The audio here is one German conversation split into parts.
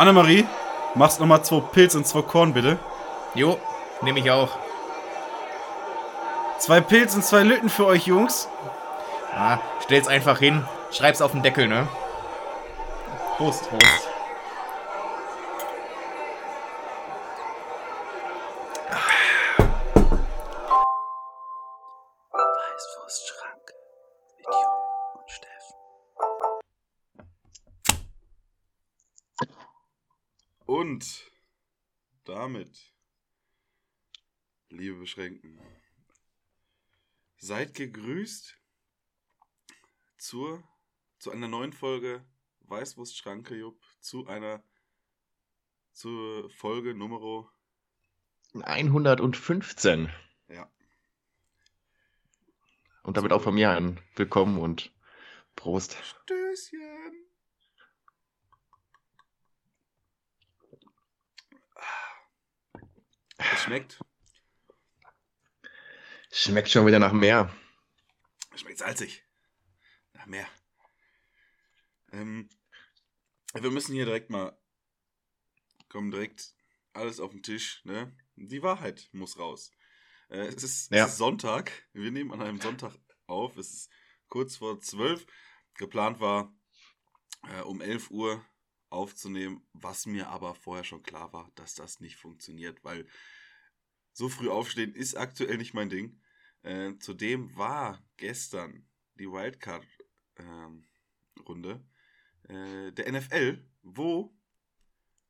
Annemarie, machst nochmal zwei Pilz und zwei Korn, bitte. Jo, nehme ich auch. Zwei Pilz und zwei Lütten für euch, Jungs. Ah, stell's einfach hin, schreib's auf den Deckel, ne? Prost. Prost. Liebe Beschränkten, seid gegrüßt zur, zu einer neuen Folge Weißwurstschranke, Jupp, zu einer zur Folge Nummer 115. Ja. Und damit auch von mir ein Willkommen und Prost. Stößchen. Es schmeckt. Schmeckt schon wieder nach mehr. Schmeckt salzig. Nach mehr. Ähm, wir müssen hier direkt mal. Kommen direkt alles auf den Tisch, ne? Die Wahrheit muss raus. Äh, es, ist, Ja. es ist Sonntag. Wir nehmen an einem Sonntag auf. Es ist kurz vor zwölf. Geplant war, äh, um 11 Uhr aufzunehmen, was mir aber vorher schon klar war, dass das nicht funktioniert, weil so früh aufstehen ist aktuell nicht mein Ding. Äh, zudem war gestern die Wildcard-Runde äh, der NFL, wo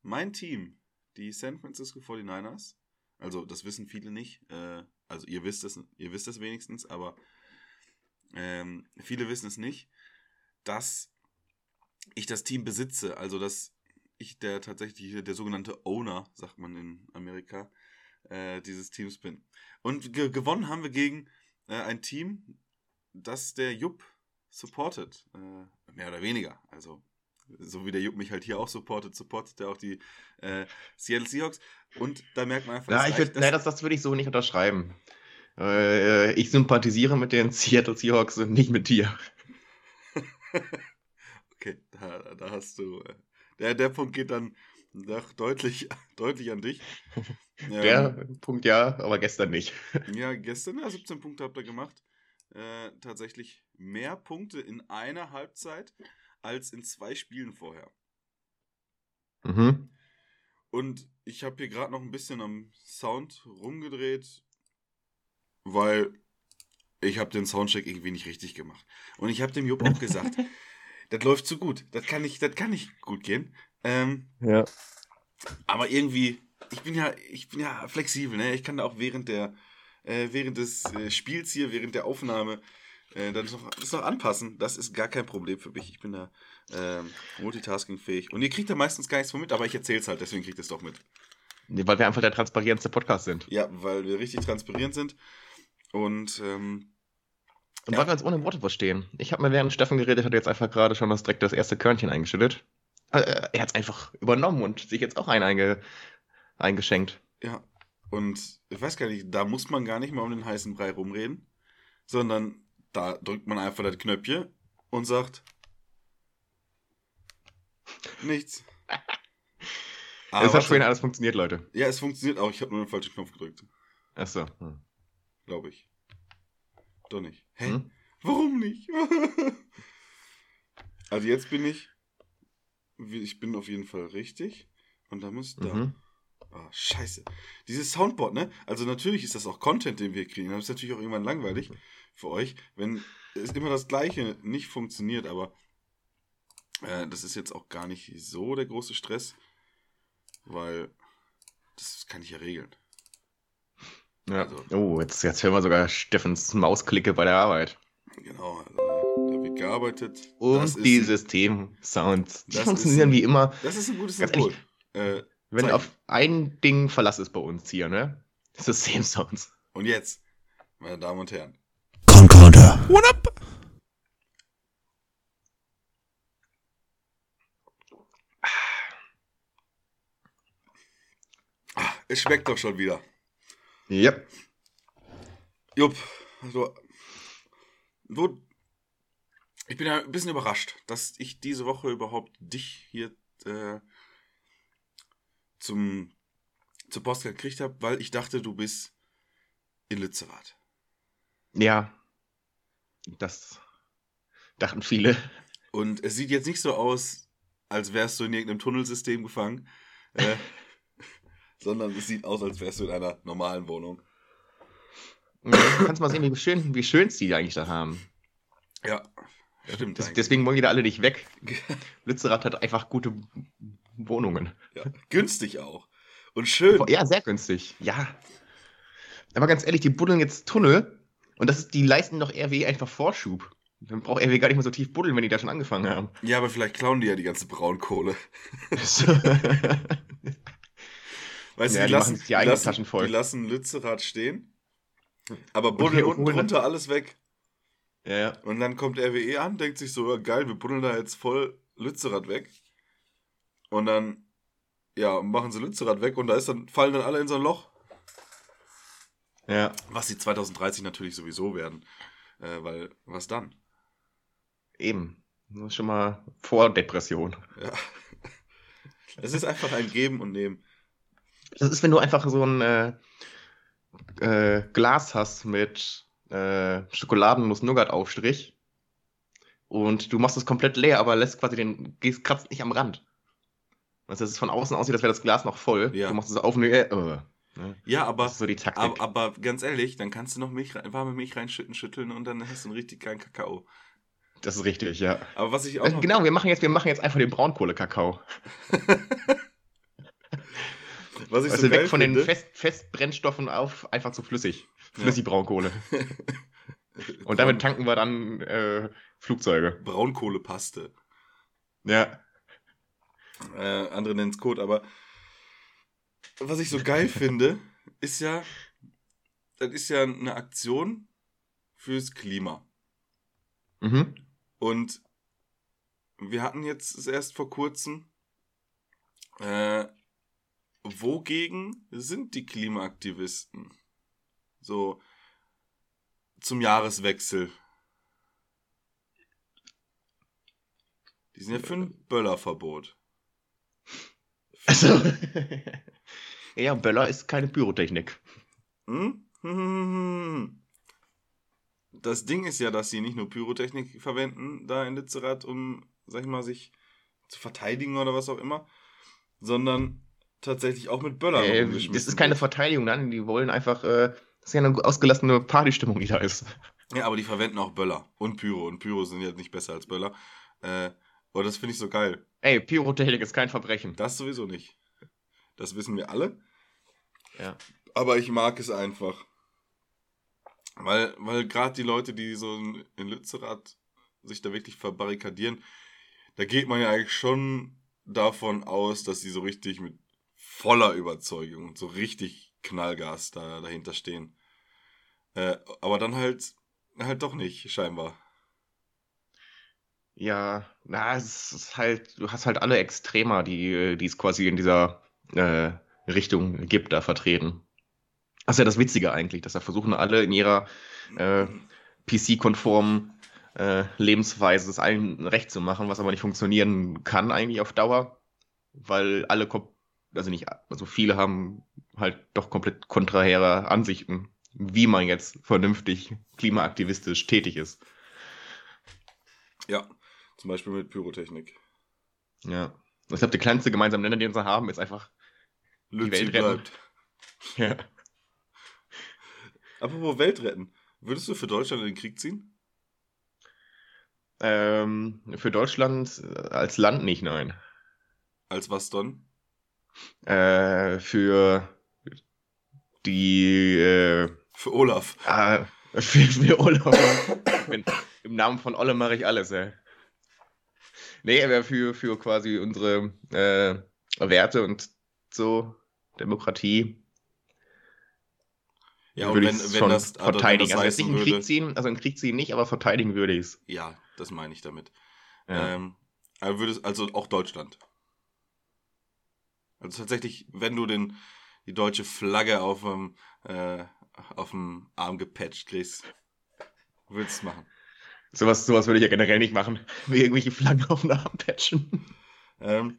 mein Team, die San Francisco 49ers, also das wissen viele nicht, äh, also ihr wisst es, ihr wisst es wenigstens, aber ähm, viele wissen es nicht, dass ich das Team besitze, also dass ich der tatsächlich der sogenannte Owner, sagt man in Amerika, äh, dieses Teams bin. Und ge gewonnen haben wir gegen äh, ein Team, das der Jupp supportet, äh, mehr oder weniger. Also so wie der Jupp mich halt hier auch supportet, supportet er auch die äh, Seattle Seahawks. Und da merkt man einfach, Ja, ich würd, nee, das, das würde ich so nicht unterschreiben. Äh, ich sympathisiere mit den Seattle Seahawks und nicht mit dir. Okay, da, da hast du. äh, Der, der Punkt geht dann doch deutlich, deutlich an dich. Der Ähm, Punkt ja, aber gestern nicht. ja, gestern ja, 17 Punkte habt ihr gemacht. Äh, tatsächlich mehr Punkte in einer Halbzeit als in zwei Spielen vorher. Mhm. Und ich habe hier gerade noch ein bisschen am Sound rumgedreht, weil ich habe den Soundcheck irgendwie nicht richtig gemacht. Und ich habe dem Jupp auch gesagt, das läuft zu gut. Das kann nicht, das kann nicht gut gehen. Ähm, Ja. aber irgendwie, ich bin ja, ich bin ja flexibel, ne? Ich kann da auch während der, äh, während des äh, Spiels hier, während der Aufnahme, äh, dann noch, das noch anpassen. Das ist gar kein Problem für mich. Ich bin da ähm, multitaskingfähig. Und ihr kriegt da meistens gar nichts von mit, aber ich erzähl's halt, deswegen kriegt ihr es doch mit. Nee, Weil wir einfach der transparenteste Podcast sind. Ja, weil wir richtig transparent sind. Und ähm, Und Ja. weil wir uns ohne Worte verstehen. Ich habe mir während Steffen geredet, hat jetzt einfach gerade schon das direkt das erste Körnchen eingeschüttet. Äh, er hat es einfach übernommen und sich jetzt auch ein einge eingeschenkt. ja, und ich weiß gar nicht, da muss man gar nicht mal um den heißen Brei rumreden, sondern da drückt man einfach das Knöpfchen und sagt nichts. es Aber hat vorhin alles funktioniert, Leute. ja, es funktioniert auch. Ich habe nur den falschen Knopf gedrückt, Achso. Hm. glaube ich. Doch nicht. Hä? Hm? Warum nicht? also jetzt bin ich. Ich bin auf jeden Fall richtig. Und da muss da. Ah, scheiße. Dieses Soundboard, ne? Also natürlich ist das auch Content, den wir kriegen. Das ist natürlich auch irgendwann langweilig für euch, wenn es immer das Gleiche nicht funktioniert, aber äh, das ist jetzt auch gar nicht so der große Stress, weil das kann ich ja regeln. Ja. Also- Oh, jetzt, jetzt hören wir sogar Steffens Mausklicke bei der Arbeit. Genau, also da wird gearbeitet. Und das die System-Sounds. Die funktionieren ist- wie immer. das ist ein gutes Symbol. Äh, Wenn Zeig. auf ein Ding Verlass ist bei uns hier, ne? System-Sounds. und jetzt, meine Damen und Herren, Concorder. What up? ah, es schmeckt doch schon wieder. Ja. Jupp, also, wo, ich bin ja ein bisschen überrascht, dass ich diese Woche überhaupt dich hier äh, zum, zur Post gekriegt habe, weil ich dachte, du bist in Lützerath. Ja. Das dachten viele. Und es sieht jetzt nicht so aus, als wärst du in irgendeinem Tunnelsystem gefangen, äh, sondern es sieht aus, als wärst du in einer normalen Wohnung. Du kannst mal sehen, wie schön, wie schön die eigentlich da haben. Ja, stimmt. Das, deswegen wollen die da alle nicht weg. Lützerath hat einfach gute Wohnungen. ja, günstig auch. Und schön. Ja, sehr günstig. Ja. Aber ganz ehrlich, die buddeln jetzt Tunnel und das ist, die leisten doch RW einfach Vorschub. Dann braucht RW gar nicht mehr so tief buddeln, wenn die da schon angefangen haben. Ja, aber vielleicht klauen die ja die ganze Braunkohle. Weißt Ja, du, die die, lassen, die lassen, Taschen voll. die lassen Lützerath stehen, aber buddeln Okay, unten drunter alles weg. ja, ja. Und dann kommt RWE an, denkt sich so, geil, wir buddeln da jetzt voll Lützerath weg. Und dann, ja, machen sie Lützerath weg und da ist dann, fallen dann alle in so ein Loch. ja. Was sie 2030 natürlich sowieso werden. Äh, weil, was dann? Eben. Das ist schon mal vor Depression. Ja. Es ist einfach ein Geben und Nehmen. Das ist, wenn du einfach so ein äh, äh, Glas hast mit äh, Schokoladennuss-Nougat-Aufstrich und du machst es komplett leer, aber lässt quasi den, gehst, kratzt nicht am Rand. Also, dass es von außen aussieht, als wäre das Glas noch voll. Ja. Du machst es auf und äh, äh. Ne? Ja, aber, so die Taktik. aber, aber ganz ehrlich, dann kannst du noch Milch, warme Milch reinschütten, schütteln und dann hast du einen richtig geilen Kakao. das ist richtig, ja. Aber was ich auch noch, Genau, wir machen jetzt, wir machen jetzt einfach den Braunkohle-Kakao. was ich Also so weg von finde, den Fest Festbrennstoffen auf einfach zu flüssig. Flüssig Braunkohle. Und damit tanken wir dann äh, Flugzeuge. Braunkohlepaste. Ja. Äh, andere nennen es Code, aber was ich so geil finde, ist ja, das ist ja eine Aktion fürs Klima. Mhm. Und wir hatten jetzt erst vor kurzem, äh, wogegen sind die Klimaaktivisten? So zum Jahreswechsel. Die sind ja für ein Böllerverbot. Also. ja, Böller ist keine Pyrotechnik. Hm? Das Ding ist ja, dass sie nicht nur Pyrotechnik verwenden, da in Lützerath, um, sag ich mal, sich zu verteidigen oder was auch immer, sondern tatsächlich auch mit Böllern Äh, das ist keine. Verteidigung, nein. Die wollen einfach. Äh, das ist ja eine ausgelassene Partystimmung, die da ist. Ja, aber die verwenden auch Böller und Pyro. Und Pyro sind ja nicht besser als Böller. Äh, aber das finde ich so geil. Ey, Pyrotechnik ist kein Verbrechen. Das sowieso nicht. Das wissen wir alle. Ja. Aber ich mag es einfach. Weil, weil gerade die Leute, die so in, Lützerath sich da wirklich verbarrikadieren, da geht man ja eigentlich schon davon aus, dass die so richtig mit voller Überzeugung und so richtig Knallgas da dahinter stehen. Äh, aber dann halt, halt doch nicht, scheinbar. Ja, na, es ist halt, du hast halt alle Extremer, die, die es quasi in dieser äh, Richtung gibt, da vertreten. Das ist ja das Witzige eigentlich, dass da versuchen alle in ihrer äh, PC-konformen äh, Lebensweise es allen recht zu machen, was aber nicht funktionieren kann eigentlich auf Dauer, weil alle, also nicht, also viele haben halt doch komplett kontrahere Ansichten, wie man jetzt vernünftig klimaaktivistisch tätig ist. Ja, zum Beispiel mit Pyrotechnik. Ja. Ich glaube, der kleinste gemeinsame Nenner, den sie haben, ist einfach, Lützi Welt retten. bleibt. ja. Apropos Welt retten. Würdest du für Deutschland in den Krieg ziehen? ähm, für Deutschland äh, als Land nicht, nein. Als was dann? Äh, für die, äh, Für Olaf. ah, für, für. Wenn- Im Namen von Olle mache ich alles, ey. Nee, aber für, für quasi unsere äh, Werte und so, Demokratie, Ja, und würde wenn, wenn schon das, also wenn verteidigen. das Also in den Krieg ziehen, also in Krieg ziehen nicht, aber verteidigen würde ich es. Ja, das meine ich damit. Ja. Ähm, würdest, also auch Deutschland. Also tatsächlich, wenn du den, die deutsche Flagge auf dem, äh, auf dem Arm gepatcht kriegst, würdest du es machen. Sowas, sowas würde ich ja generell nicht machen. Mir irgendwelche Flaggen auf den Arm patchen. Ähm,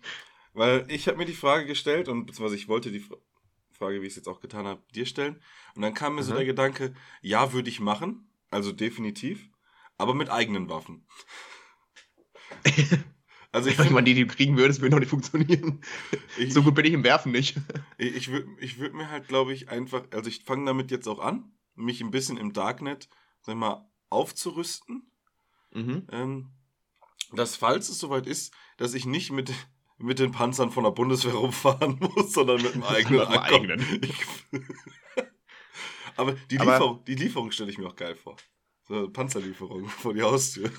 Weil ich habe mir die Frage gestellt und beziehungsweise ich wollte die Fra- Frage, wie ich es jetzt auch getan habe, dir stellen. Und dann kam mir so Mhm. der Gedanke, ja, würde ich machen, also definitiv, aber mit eigenen Waffen. Also ich, Wenn find, man die, die du kriegen würdest, würde noch nicht funktionieren. ich, So gut bin ich im Werfen nicht. ich, ich würde ich würd mir halt, glaube ich, einfach, also ich fange damit jetzt auch an, mich ein bisschen im Darknet, sag mal, aufzurüsten. Mhm. ähm, dass falls es soweit ist, dass ich nicht mit, mit den Panzern von der Bundeswehr rumfahren muss, sondern mit dem eigenen Mit eigenen. Aber die Aber- Lieferung, die Lieferung stelle ich mir auch geil vor. So Panzerlieferung vor die Haustür.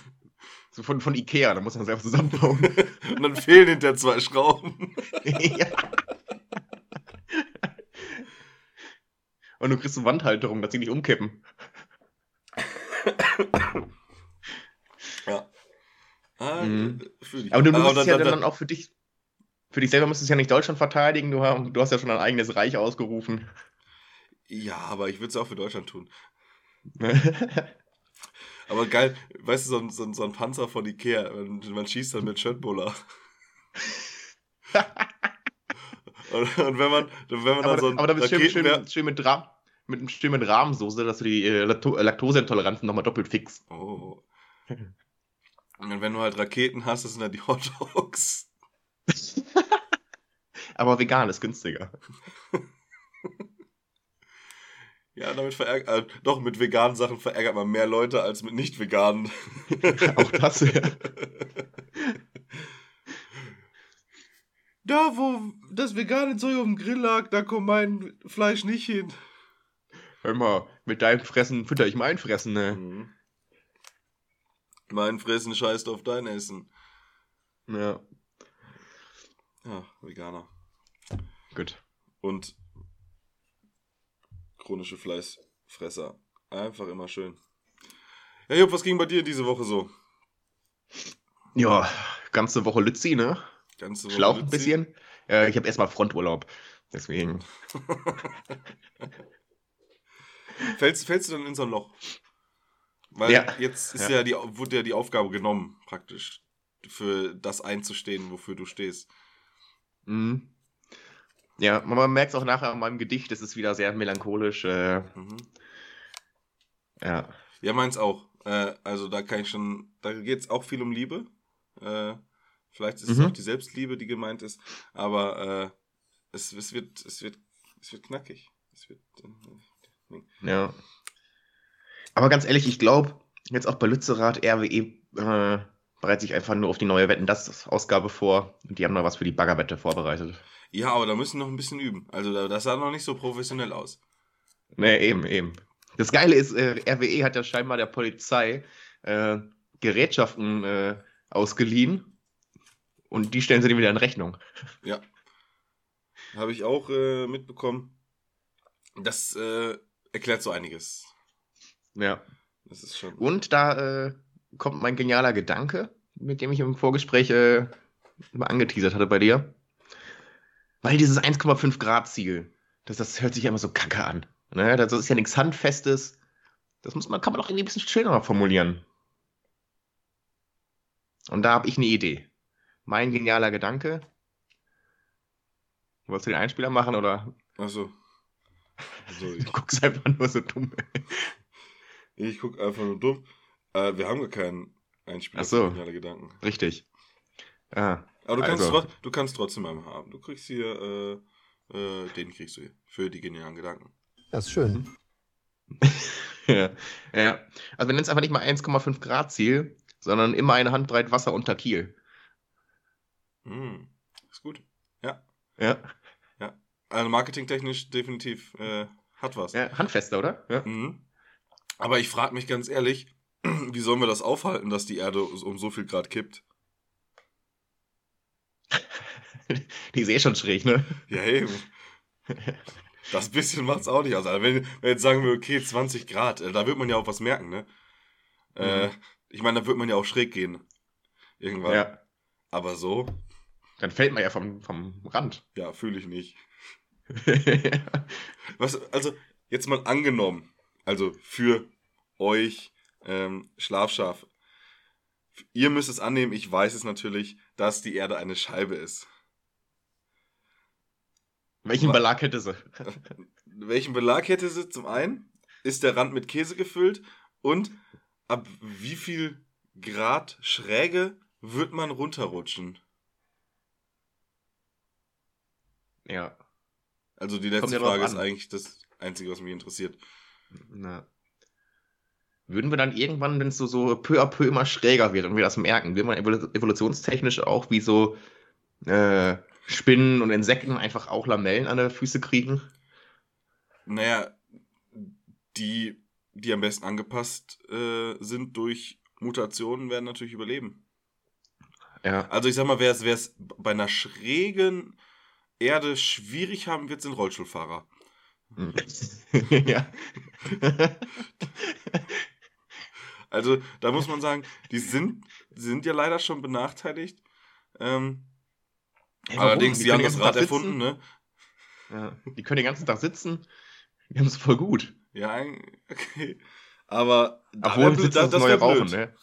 So von, von Ikea, da muss man selber zusammenbauen. Und dann fehlen hinter zwei Schrauben. ja. Und du kriegst so Wandhalterung, dass sie nicht umkippen. Ah, Mhm. ich. Aber du, du Ah, musst und ja dann, auch für dich, für dich selber müsstest du ja nicht Deutschland verteidigen, du, hast- du hast ja schon ein eigenes Reich ausgerufen. ja, aber ich würde es auch für Deutschland tun. Aber geil, weißt du, so ein, so ein, so ein Panzer von Ikea, man, man schießt dann mit Schöttbuller. und, und wenn man, wenn man aber, dann so ein aber da bist du schön, schön, Raketenwerfer- schön mit, Ra mit einem schön mit Rahmensoße, dass du die äh, Laktoseintoleranzen nochmal doppelt fix. Oh. Und wenn du halt Raketen hast, das sind dann die Hot Dogs. Aber vegan ist günstiger. Ja, damit verärgert, äh, doch, mit veganen Sachen verärgert man mehr Leute als mit nicht veganen. Auch das, ja. Da, wo das vegane Zeug auf dem Grill lag, da kommt mein Fleisch nicht hin. Hör mal, mit deinem Fressen fütter ich mein Fressen, ne? Mhm. Mein Fressen scheißt auf dein Essen. Ja, Ja, Veganer. gut. Und chronische Fleißfresser. Einfach immer schön. Ja, Jupp, was ging bei dir diese Woche so? Ja, ganze Woche Lützi, ne? Ganze Woche Schlauch ein bisschen. Äh, ich habe erstmal Fronturlaub. Deswegen. Fällst, fällst du dann in so ein Loch? Weil Ja. jetzt ist Ja. ja. die, wurde ja die Aufgabe genommen, praktisch, für das einzustehen, wofür du stehst. Mhm. Ja, man merkt es auch nachher an meinem Gedicht, es ist wieder sehr melancholisch. Äh, Mhm. ja. Ja, meins auch. Äh, also da kann ich schon, da geht es auch viel um Liebe. Äh, vielleicht ist es Mhm. auch die Selbstliebe, die gemeint ist, aber äh, es, es wird, es wird, es wird knackig. Es wird, äh, Ja. Aber ganz ehrlich, ich glaube, jetzt auch bei Lützerath, RWE äh, bereitet sich einfach nur auf die neue Wetten das Ausgabe vor und die haben noch was für die Baggerwette vorbereitet. ja, aber da müssen noch ein bisschen üben. Also da, das sah noch nicht so professionell aus. Ne, eben, eben. Das Geile ist, äh, RWE hat ja scheinbar der Polizei äh, Gerätschaften äh, ausgeliehen und die stellen sie dann wieder in Rechnung. Ja. Habe ich auch äh, mitbekommen. Das äh, erklärt so einiges. Ja. Das ist schon. Und da äh, kommt mein genialer Gedanke, mit dem ich im Vorgespräch äh, mal angeteasert hatte bei dir. Weil dieses 1,5 Grad Ziel, das, das hört sich ja immer so kacke an. Ne? Das ist ja nichts Handfestes. Das muss man, kann man doch irgendwie ein bisschen schöner formulieren. Und da habe ich eine Idee. Mein genialer Gedanke. Wolltest du den Einspieler machen oder Achso. Also du guckst einfach nur so dumm? Ich guck einfach nur dumm. Äh, wir haben gar keinen Einspieler Ach so. geniale Gedanken. Richtig. Ah, Aber du kannst, Also. du kannst trotzdem einen haben. Du kriegst hier, äh, äh, den kriegst du hier. Für die genialen Gedanken. Das ist schön. ja, ja. Also wir nennen es einfach nicht mal 1,5 Grad Ziel, sondern immer eine Handbreit Wasser unter Kiel. Hm. Ist gut. Ja, Also marketingtechnisch definitiv äh, hat was. ja handfester, oder? Ja. Mhm. Aber ich frage mich ganz ehrlich, wie sollen wir das aufhalten, dass die Erde um so viel Grad kippt? Die ist eh schon schräg, ne? Ja, eben. Das bisschen macht's auch nicht aus. Also wenn, wenn jetzt sagen wir, okay, 20 Grad, äh, da wird man ja auch was merken, ne? Äh, Mhm. ich meine, da wird man ja auch schräg gehen. Irgendwann. Ja. Aber so, Dann fällt man ja vom, vom Rand. ja, fühle ich nicht. Was, also, jetzt mal angenommen, also für euch ähm, Schlafschaf. Ihr müsst es annehmen, ich weiß es natürlich, dass die Erde eine Scheibe ist. Welchen Wa- Belag hätte sie? Welchen Belag hätte sie? Zum einen ist der Rand mit Käse gefüllt und ab wie viel Grad Schräge wird man runterrutschen? Ja. Also die letzte Frage ist eigentlich das Einzige, was mich interessiert. Na. Würden wir dann irgendwann, wenn es so, so peu à peu immer schräger wird und wir das merken, würden wir evolu- evolutionstechnisch auch wie so äh, Spinnen und Insekten einfach auch Lamellen an der Füße kriegen? Naja, die, die am besten angepasst äh, sind durch Mutationen, werden natürlich überleben. Ja. Also ich sag mal, wer es bei einer schrägen Erde schwierig haben wird, sind Rollstuhlfahrer. ja. Also da muss man sagen, die sind, sind ja leider schon benachteiligt. Ähm, Ey, warum? allerdings, Die die, haben das Rad Tag erfunden, ne? ja. Die können den ganzen Tag sitzen. Die haben es voll gut. Ja, okay. Aber da Obwohl wär blöd- sitzen, das, das neue wär Rauchen, ne?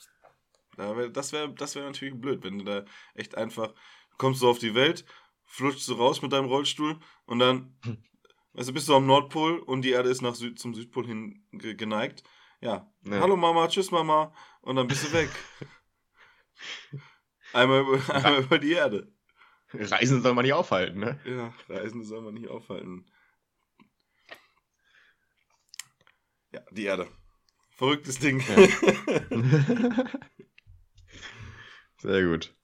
Da wär, das wäre das wär natürlich blöd, wenn du da echt einfach kommst du auf die Welt, flutschst du raus mit deinem Rollstuhl und dann Du, bist du am Nordpol und die Erde ist nach Süd, zum Südpol hin ge geneigt. Ja. Ja. Hallo Mama, tschüss Mama und dann bist du weg. einmal, über, einmal über die Erde. Reisen soll man nicht aufhalten, ne? Ja, Reisende soll man nicht aufhalten. Ja, die Erde. Verrücktes Ding. Sehr gut.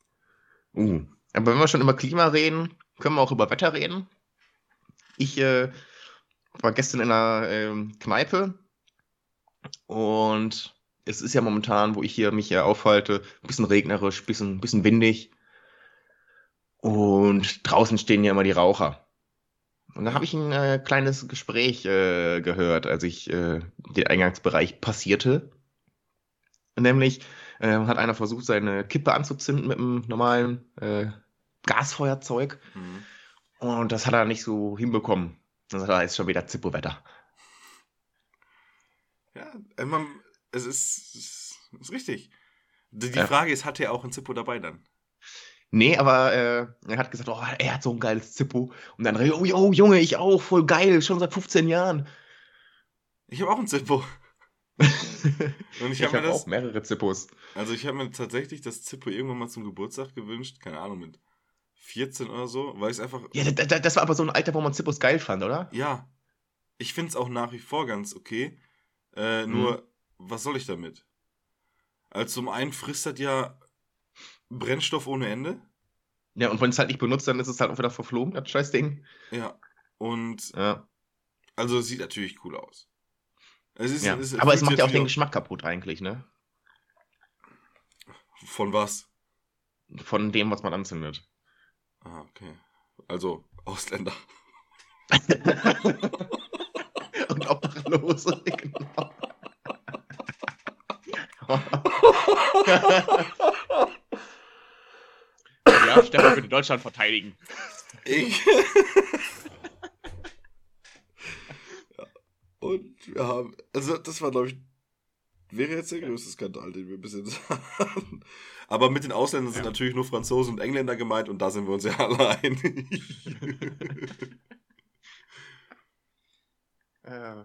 Uh. Aber wenn wir schon über Klima reden, können wir auch über Wetter reden. Ich äh, war gestern in einer ähm, Kneipe und es ist ja momentan, wo ich hier mich ja aufhalte, ein bisschen regnerisch, ein bisschen, bisschen windig. Und draußen stehen ja immer die Raucher. Und da habe ich ein äh, kleines Gespräch äh, gehört, als ich äh, den Eingangsbereich passierte. Nämlich äh, hat einer versucht, seine Kippe anzuzünden mit einem normalen äh, Gasfeuerzeug. Mhm. Und das hat er nicht so hinbekommen. Dann sagt er, ist schon wieder Zippo-Wetter. Ja, man, es ist, es ist richtig. Die, die Ja. Frage ist, hat er auch ein Zippo dabei dann? Nee, aber äh, er hat gesagt, oh, er hat so ein geiles Zippo. Und dann, oh, oh, Junge, ich auch, voll geil, schon seit 15 Jahren. Ich habe auch ein Zippo. Und ich ich habe das, auch mehrere Zippos. also ich habe mir tatsächlich das Zippo irgendwann mal zum Geburtstag gewünscht, keine Ahnung, mit 14 oder so, weil ich es einfach, Ja, da- da- das war aber so ein Alter, wo man Zippos geil fand, oder? ja, ich finde es auch nach wie vor ganz okay. Äh, nur, was soll ich damit? Also zum einen frisst das ja Brennstoff ohne Ende. Ja, und wenn es halt nicht benutzt, dann ist es halt auch wieder verflogen, das scheiß Ding. Ja. Und Ja, also es sieht natürlich cool aus. Es ist, ja. es aber es macht ja auch den Geschmack kaputt eigentlich, ne? Von was? Von dem, was man anzündet. Ah, okay. Also, Ausländer. Und Obdachlose, genau. ja, Stefan würde Deutschland verteidigen. Ich. Und wir haben, also das war, glaube ich, wäre jetzt der größte Skandal, den wir bis jetzt haben. Aber mit den Ausländern sind Ja. natürlich nur Franzosen und Engländer gemeint und da sind wir uns ja alle einig. Äh,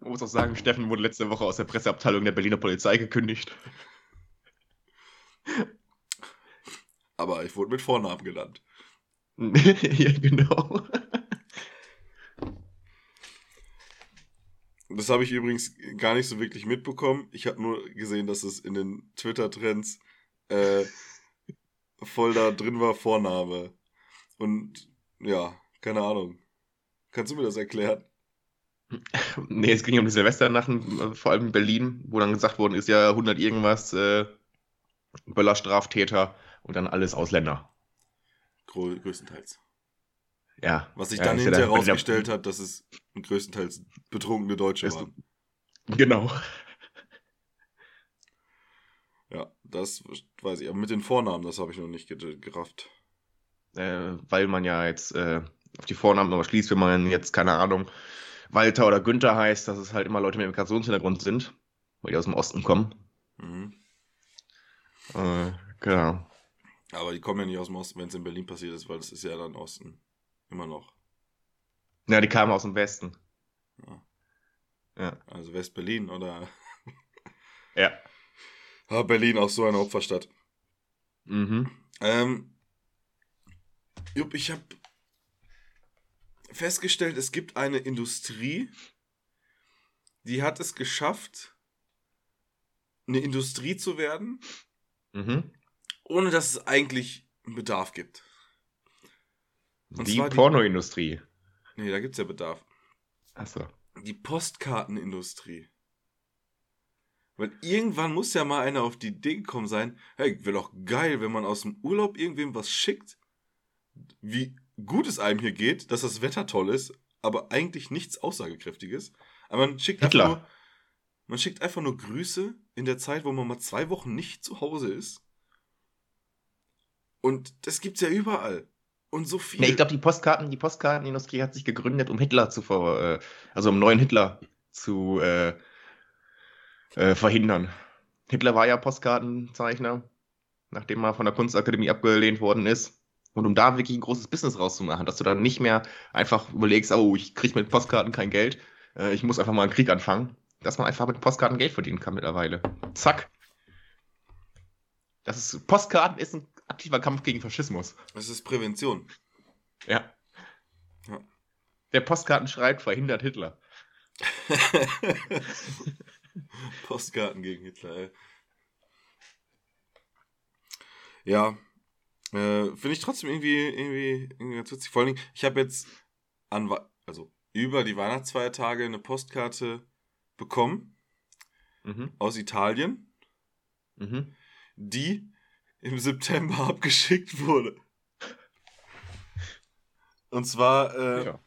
man muss auch sagen, Steffen wurde letzte Woche aus der Presseabteilung der Berliner Polizei gekündigt. Aber ich wurde mit Vornamen genannt. ja, genau. Das habe ich übrigens gar nicht so wirklich mitbekommen. Ich habe nur gesehen, dass es in den Twitter-Trends äh, voll da drin war, Vorname. Und ja, keine Ahnung. Kannst du mir das erklären? Nee, es ging um die Silvesternachten, äh, vor allem in Berlin, wo dann gesagt worden ist, ja, 100 irgendwas äh, Böllerstraftäter und dann alles Ausländer. Grö größtenteils. Ja. Was sich ja, dann hinterher der- rausgestellt hat, dass es größtenteils betrunkene Deutsche Ist- waren. Genau. Ja, das weiß ich. Aber mit den Vornamen, das habe ich noch nicht ge- gerafft. Äh, weil man ja jetzt äh, auf die Vornamen aber schließt, wenn man jetzt, keine Ahnung, Walter oder Günther heißt, dass es halt immer Leute mit Migrationshintergrund sind, weil die aus dem Osten kommen. Mhm. Äh, genau. Aber die kommen ja nicht aus dem Osten, wenn es in Berlin passiert ist, weil es ist ja dann Osten. Immer noch. Ja, die kamen aus dem Westen. Also West-Berlin oder. Ja. Ah, Berlin auch so eine Opferstadt. Mhm. Ähm, Jupp, ich habe festgestellt, es gibt eine Industrie, die hat es geschafft, eine Industrie zu werden, Mhm. ohne dass es eigentlich einen Bedarf gibt. Und die Pornoindustrie. Nee, da gibt's ja Bedarf. Achso. Die Postkartenindustrie. Weil irgendwann muss ja mal einer auf die Idee gekommen sein, hey, wäre doch geil, wenn man aus dem Urlaub irgendwem was schickt, wie gut es einem hier geht, dass das Wetter toll ist, aber eigentlich nichts Aussagekräftiges. Aber man schickt Hitler. einfach nur, man schickt einfach nur Grüße in der Zeit, wo man mal zwei Wochen nicht zu Hause ist. Und das gibt's ja überall. Und so viel. Nee, ich glaube, die Postkarten, die Postkartenindustrie hat sich gegründet, um Hitler zu ver, äh, also um neuen Hitler zu äh, äh, verhindern. Hitler war ja Postkartenzeichner, nachdem er von der Kunstakademie abgelehnt worden ist. Und um da wirklich ein großes Business rauszumachen, dass du dann nicht mehr einfach überlegst, oh, ich kriege mit Postkarten kein Geld, äh, ich muss einfach mal einen Krieg anfangen, dass man einfach mit Postkarten Geld verdienen kann mittlerweile. Zack. Das ist, Postkarten ist ein aktiver Kampf gegen Faschismus. das ist Prävention. Ja. Ja. Der Postkartenschreit verhindert Hitler. Postkarten gegen Hitler, ey. Ja. Äh, Finde ich trotzdem irgendwie, irgendwie, irgendwie ganz witzig. Vor allen Dingen, ich habe jetzt an, also über die Weihnachtsfeiertage eine Postkarte bekommen Mhm. aus Italien, Mhm. die im September abgeschickt wurde. Und zwar äh, Ja.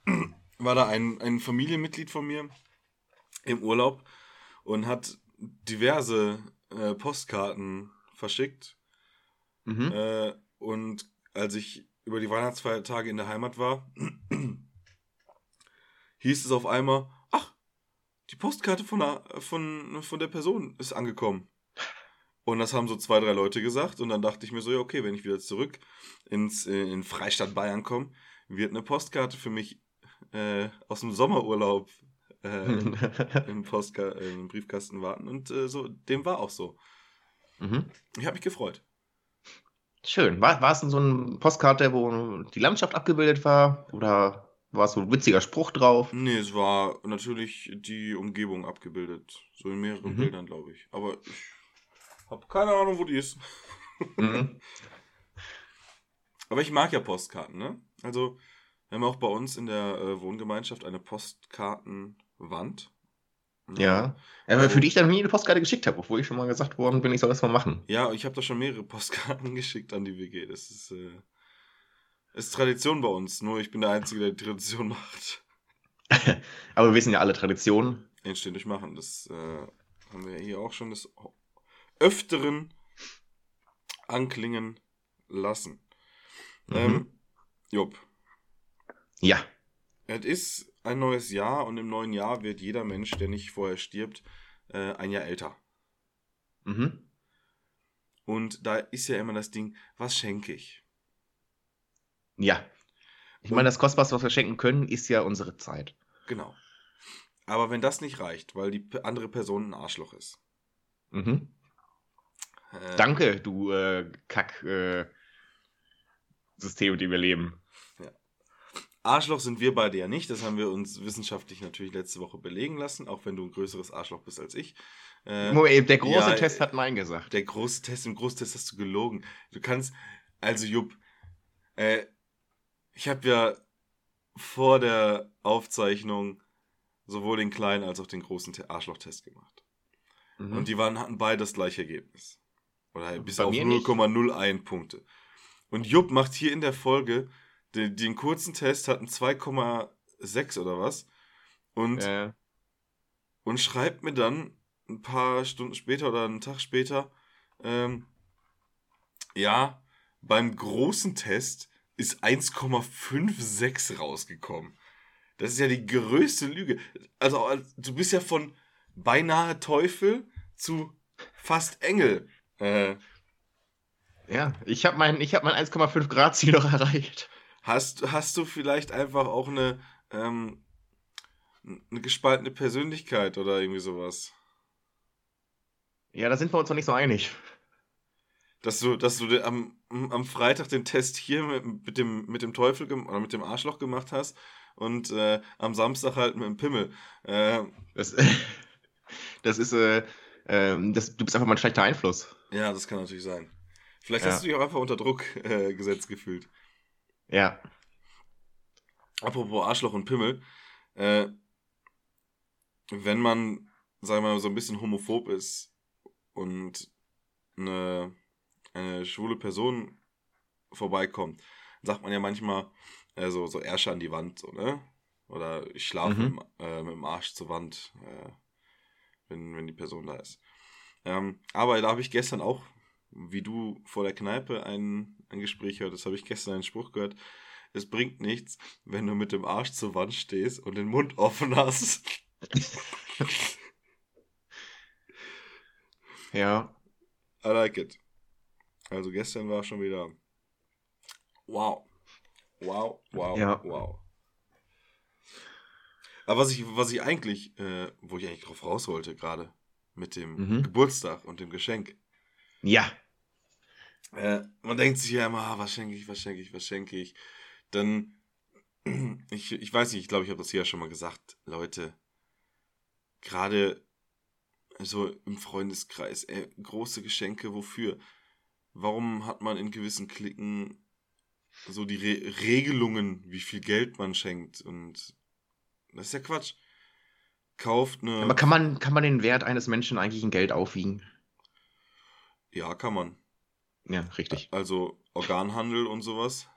war da ein, ein Familienmitglied von mir im Urlaub und hat diverse äh, Postkarten verschickt. Mhm. Äh, und als ich über die Weihnachtsfeiertage in der Heimat war, hieß es auf einmal, ach, die Postkarte von der, von, von der Person ist angekommen. Und das haben so zwei, drei Leute gesagt. Und dann dachte ich mir so, ja, okay, wenn ich wieder zurück ins, äh, in Freistadt Bayern komme, wird eine Postkarte für mich äh, aus dem Sommerurlaub äh, im, Postka äh, im Briefkasten warten. Und äh, so, dem war auch so. mhm. Ich habe mich gefreut. Schön. War, war es denn so eine Postkarte, wo die Landschaft abgebildet war? Oder war es so ein witziger Spruch drauf? Nee, es war natürlich die Umgebung abgebildet. So in mehreren Mhm. Bildern, glaube ich. Aber ich habe keine Ahnung, wo die ist. Mhm. Aber ich mag ja Postkarten, ne? Also, wir haben auch bei uns in der äh, Wohngemeinschaft eine Postkartenwand. Ja. Aber für die ich dann nie eine Postkarte geschickt habe, obwohl ich schon mal gesagt worden bin, ich soll das mal machen. Ja, ich habe da schon mehrere Postkarten geschickt an die WG. Das ist, äh, ist Tradition bei uns. Nur ich bin der Einzige, der die Tradition macht. Aber wir wissen ja alle Traditionen. Entstehen durch Machen. Das äh, haben wir hier auch schon des Öfteren anklingen lassen. Mhm. Ähm, Jupp. Ja. Es ist ein neues Jahr und im neuen Jahr wird jeder Mensch, der nicht vorher stirbt, äh, ein Jahr älter. Mhm. Und da ist ja immer das Ding, was schenke ich? Ja. Ich meine, das Kostbarste, was wir schenken können, ist ja unsere Zeit. Genau. Aber wenn das nicht reicht, weil die andere Person ein Arschloch ist. Mhm. Äh, Danke, du äh, Kack äh, in dem wir leben. Arschloch sind wir beide ja nicht. Das haben wir uns wissenschaftlich natürlich letzte Woche belegen lassen, auch wenn du ein größeres Arschloch bist als ich. Äh, Moment, der große ja, Test hat Nein gesagt. Der große Test, im Großtest hast du gelogen. Du kannst, also Jupp, äh, ich habe ja vor der Aufzeichnung sowohl den kleinen als auch den großen Te- Arschloch-Test gemacht. Mhm. Und die waren, hatten beide das gleiche Ergebnis. Oder bis Bei auf mir nicht. 0,01 Punkte. Und Jupp macht hier in der Folge den, den kurzen Test, hat einen 2,6 oder was. Und äh, und schreibt mir dann ein paar Stunden später oder einen Tag später, ähm, ja, beim großen Test ist 1,56 rausgekommen. Das ist ja die größte Lüge. Also, als- du bist ja von beinahe Teufel zu fast Engel. Äh, ja, ich habe mein, ich hab mein 1,5 Grad Ziel noch erreicht. Hast, hast du vielleicht einfach auch eine, ähm, eine gespaltene Persönlichkeit oder irgendwie sowas? Ja, da sind wir uns noch nicht so einig. Dass du, dass du am, am Freitag den Test hier mit, mit, dem, mit dem Teufel oder mit dem Arschloch gemacht hast und äh, am Samstag halt mit dem Pimmel. Äh, das, das ist, äh, äh, das, du bist einfach mal ein schlechter Einfluss. Ja, das kann natürlich sein. Vielleicht ja. hast du dich auch einfach unter Druck äh, gesetzt gefühlt. Ja. Apropos Arschloch und Pimmel. Äh, wenn man, sagen wir mal, so ein bisschen homophob ist und eine, eine schwule Person vorbeikommt, sagt man ja manchmal äh, so, so Ärsche an die Wand, so, ne? Oder ich schlafe mhm. mit, äh, mit, dem Arsch zur Wand, äh, wenn, wenn die Person da ist. Ähm, aber da habe ich gestern auch, wie du vor der Kneipe ein, ein Gespräch hörtest, habe ich gestern einen Spruch gehört. Es bringt nichts, wenn du mit dem Arsch zur Wand stehst und den Mund offen hast. ja. I like it. Also gestern war schon wieder. Wow. Wow, wow, ja. wow. Aber was ich, was ich eigentlich, äh, wo ich eigentlich drauf raus wollte, gerade mit dem mhm. Geburtstag und dem Geschenk. Ja. Äh, man denkt sich ja immer, ah, was schenke ich, was schenke ich, was schenke ich. Dann, ich, ich weiß nicht, ich glaube, ich habe das hier ja schon mal gesagt, Leute, gerade so im Freundeskreis, ey, große Geschenke, wofür? Warum hat man in gewissen Klicken so die Re Regelungen, wie viel Geld man schenkt? Und das ist ja Quatsch. Kauft eine. Aber kann man, kann man den Wert eines Menschen eigentlich in Geld aufwiegen? Ja, kann man. Ja, richtig. Also Organhandel und sowas.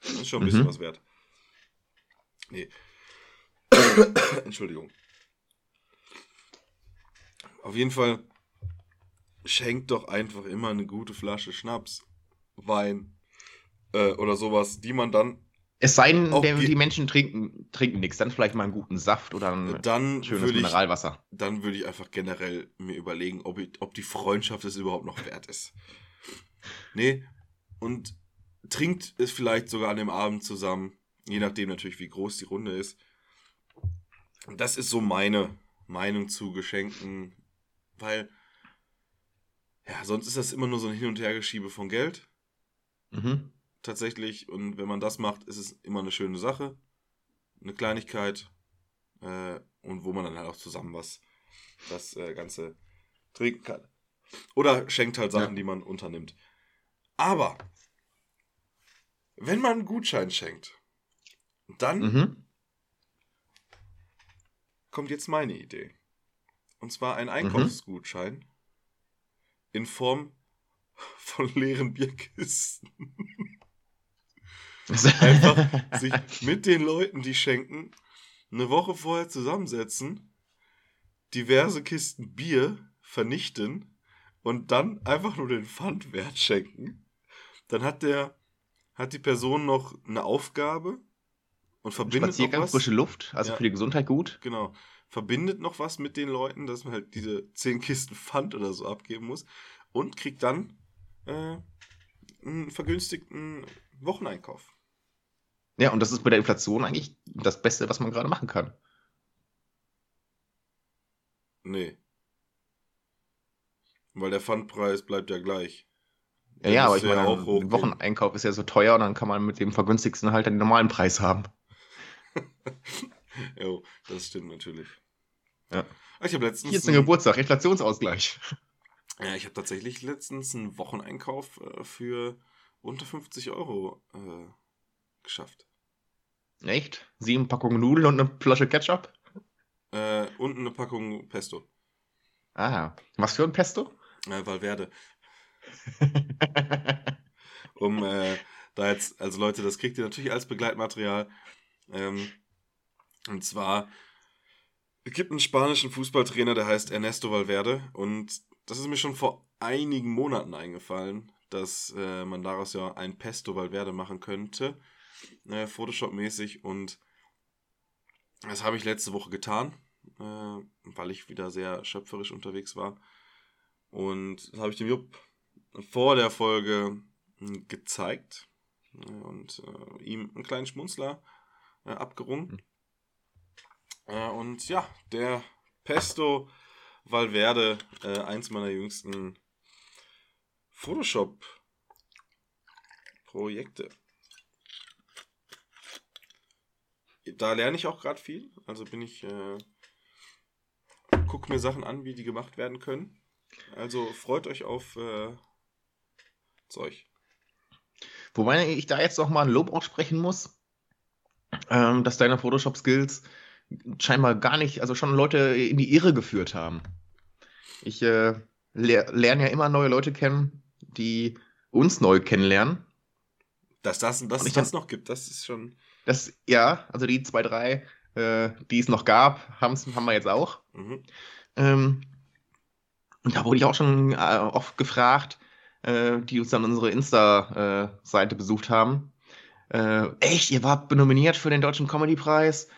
Das ist schon ein bisschen mhm. was wert. Nee. Entschuldigung. Auf jeden Fall schenkt doch einfach immer eine gute Flasche Schnaps, Wein äh, oder sowas, die man dann. Es sei denn, die Menschen trinken, trinken nichts, dann vielleicht mal einen guten Saft oder ein dann schönes ich, Mineralwasser. Dann würde ich einfach generell mir überlegen, ob, ich, ob die Freundschaft es überhaupt noch wert ist. Nee, und trinkt es vielleicht sogar an dem Abend zusammen, je nachdem natürlich, wie groß die Runde ist. Das ist so meine Meinung zu Geschenken, weil ja, sonst ist das immer nur so ein Hin- und Hergeschiebe von Geld. Mhm. Tatsächlich. Und wenn man das macht, ist es immer eine schöne Sache. Eine Kleinigkeit. Äh, und wo man dann halt auch zusammen was das äh, Ganze trinken kann. Oder schenkt halt Sachen, ja. die man unternimmt. Aber wenn man einen Gutschein schenkt, dann mhm. kommt jetzt meine Idee. Und zwar ein. Einkaufsgutschein mhm. in Form von leeren Bierkisten. Einfach sich mit den Leuten, die schenken, eine Woche vorher zusammensetzen, diverse Kisten Bier vernichten und dann einfach nur den Pfandwert schenken. Dann hat der hat die Person noch eine Aufgabe und verbindet noch was. frische Luft, also ja, für die Gesundheit gut. Genau. Verbindet noch was mit den Leuten, dass man halt diese 10 Kisten Pfand oder so abgeben muss und kriegt dann äh, einen vergünstigten Wocheneinkauf. Ja, und das ist bei der Inflation eigentlich das Beste, was man gerade machen kann. Nee. Weil der Pfandpreis bleibt ja gleich. Ja, ja, aber ich meine, auch ein Wocheneinkauf ist ja so teuer und dann kann man mit dem vergünstigsten halt den normalen Preis haben. jo, das stimmt natürlich. Ja. Ich habe letztens. Hier ist ein Geburtstag, Inflationsausgleich. Ja, ich habe tatsächlich letztens einen Wocheneinkauf äh, für unter 50 Euro äh, geschafft. Echt? Sieben Packungen Nudeln und eine Flasche Ketchup? Äh, und eine Packung Pesto. Ah, was für ein Pesto? Äh, Valverde. um äh, da jetzt, also Leute, das kriegt ihr natürlich als Begleitmaterial. Ähm, und zwar, es gibt einen spanischen Fußballtrainer, der heißt Ernesto Valverde. Und das ist mir schon vor einigen Monaten eingefallen, dass äh, man daraus ja ein Pesto Valverde machen könnte. Äh, Photoshop-mäßig. Und das habe ich letzte Woche getan, äh, weil ich wieder sehr schöpferisch unterwegs war. Und das habe ich dem Jupp vor der Folge hm, gezeigt. äh, und äh, ihm einen kleinen Schmunzler äh, abgerungen. Äh, und ja, der Pesto Valverde, äh, eins meiner jüngsten Photoshop-Projekte. Da lerne ich auch gerade viel. Also bin ich, äh, guck mir Sachen an, wie die gemacht werden können. Also freut euch auf äh, Zeug. Wobei ich da jetzt noch mal ein Lob aussprechen muss, ähm, dass deine Photoshop-Skills scheinbar gar nicht, also schon Leute in die Irre geführt haben. Ich äh, ler lerne ja immer neue Leute kennen, die uns neu kennenlernen. Dass das, dass das noch gibt, das ist schon. Das, ja, also die zwei, drei, äh, die es noch gab, haben's, haben wir jetzt auch. Mhm. Ähm, und da wurde ich auch schon äh, oft gefragt, äh, die uns dann unsere Insta-Seite besucht haben. Äh, echt, ihr wart nominiert für den Deutschen Comedy-Preis?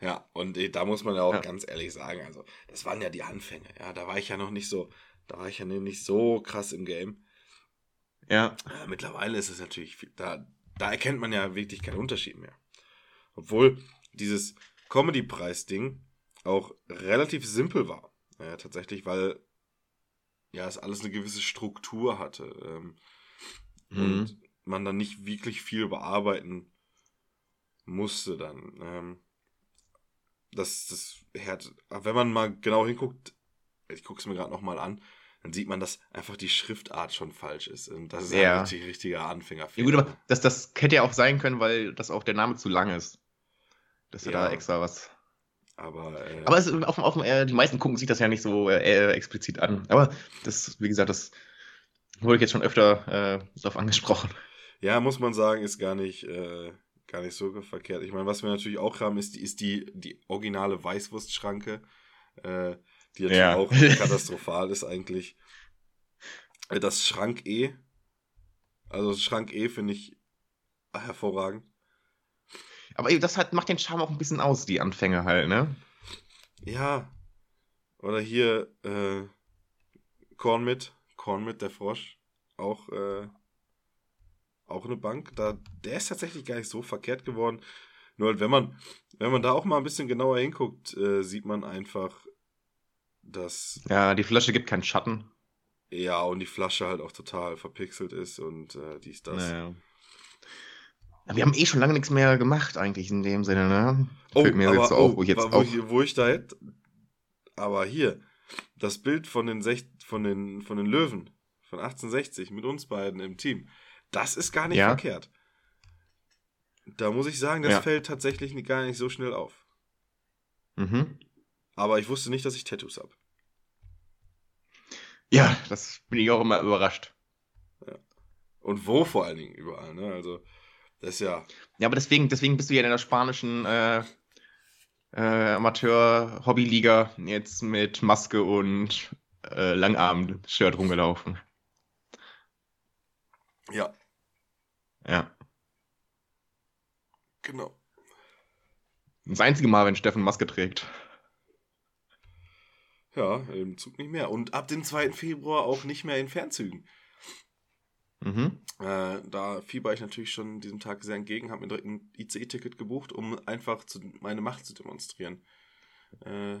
Ja, und äh, da muss man ja auch Ja. ganz ehrlich sagen, also das waren ja die Anfänge. Ja, da war ich ja noch nicht so, da war ich ja nicht so krass im Game. Ja. Äh, mittlerweile ist es natürlich, viel, da, da erkennt man ja wirklich keinen Unterschied mehr. Obwohl dieses Comedy-Preis-Ding auch relativ simpel war. Äh, tatsächlich, weil ja es alles eine gewisse Struktur hatte. Ähm, Mhm. und man dann nicht wirklich viel bearbeiten musste dann. Ähm, das, das wenn man mal genau hinguckt, ich gucke es mir gerade nochmal an, dann sieht man, dass einfach die Schriftart schon falsch ist. Und das ist Ja. halt richtig richtiger Ja, Anfängerfehler. gut, aber das, das hätte ja auch sein können, weil das auch der Name zu lang ist. Dass er Ja. da extra was. aber, äh, Aber es, ist auf, auf, äh, die meisten gucken sich das ja nicht so äh, explizit an. Aber das, wie gesagt, das wurde ich jetzt schon öfter äh, darauf angesprochen. ja, muss man sagen, ist gar nicht, äh, gar nicht so verkehrt. Ich meine, was wir natürlich auch haben, ist die, ist die, die originale Weißwurstschranke, äh, die natürlich Ja. auch katastrophal ist eigentlich. Äh, Das Schrank E, also das Schrank E finde ich hervorragend. Aber das hat, macht den Charme auch ein bisschen aus, die Anfänge halt, ne? Ja. Oder hier äh, Korn mit, Korn mit, der Frosch. Auch, äh, auch eine Bank. Da, der ist tatsächlich gar nicht so verkehrt geworden. Nur halt, wenn man, wenn man da auch mal ein bisschen genauer hinguckt, äh, sieht man einfach, dass Ja, die Flasche gibt keinen Schatten. ja und die Flasche halt auch total verpixelt ist und äh, dies, das. Naja. Ja, Wir haben eh schon lange nichts mehr gemacht, eigentlich in dem Sinne, ne? Oh, Fällt mir aber, jetzt so auf, oh, wo ich jetzt wo, auch. ich, wo ich da hätte. Aber hier, das Bild von den, Sech, von, den, von den Löwen von 1860 mit uns beiden im Team, das ist gar nicht Ja. verkehrt. Da muss ich sagen, das Ja. fällt tatsächlich gar nicht so schnell auf. Mhm. Aber ich wusste nicht, dass ich Tattoos habe. Ja, das bin ich auch immer überrascht. Und wo vor allen Dingen überall, ne? Also, das ist ja. Ja, aber deswegen, deswegen bist du ja in der spanischen äh, äh, Amateur-Hobbyliga jetzt mit Maske und äh, Langarm-Shirt rumgelaufen. Ja, Ja. genau. Das einzige Mal, wenn Steffen Maske trägt. Ja, im Zug nicht mehr. Und ab dem 2. Februar auch nicht mehr in Fernzügen. Mhm. Äh, da fieber ich natürlich schon diesem Tag sehr entgegen, habe mir direkt ein ICE-Ticket gebucht, um einfach zu, meine Macht zu demonstrieren. Äh,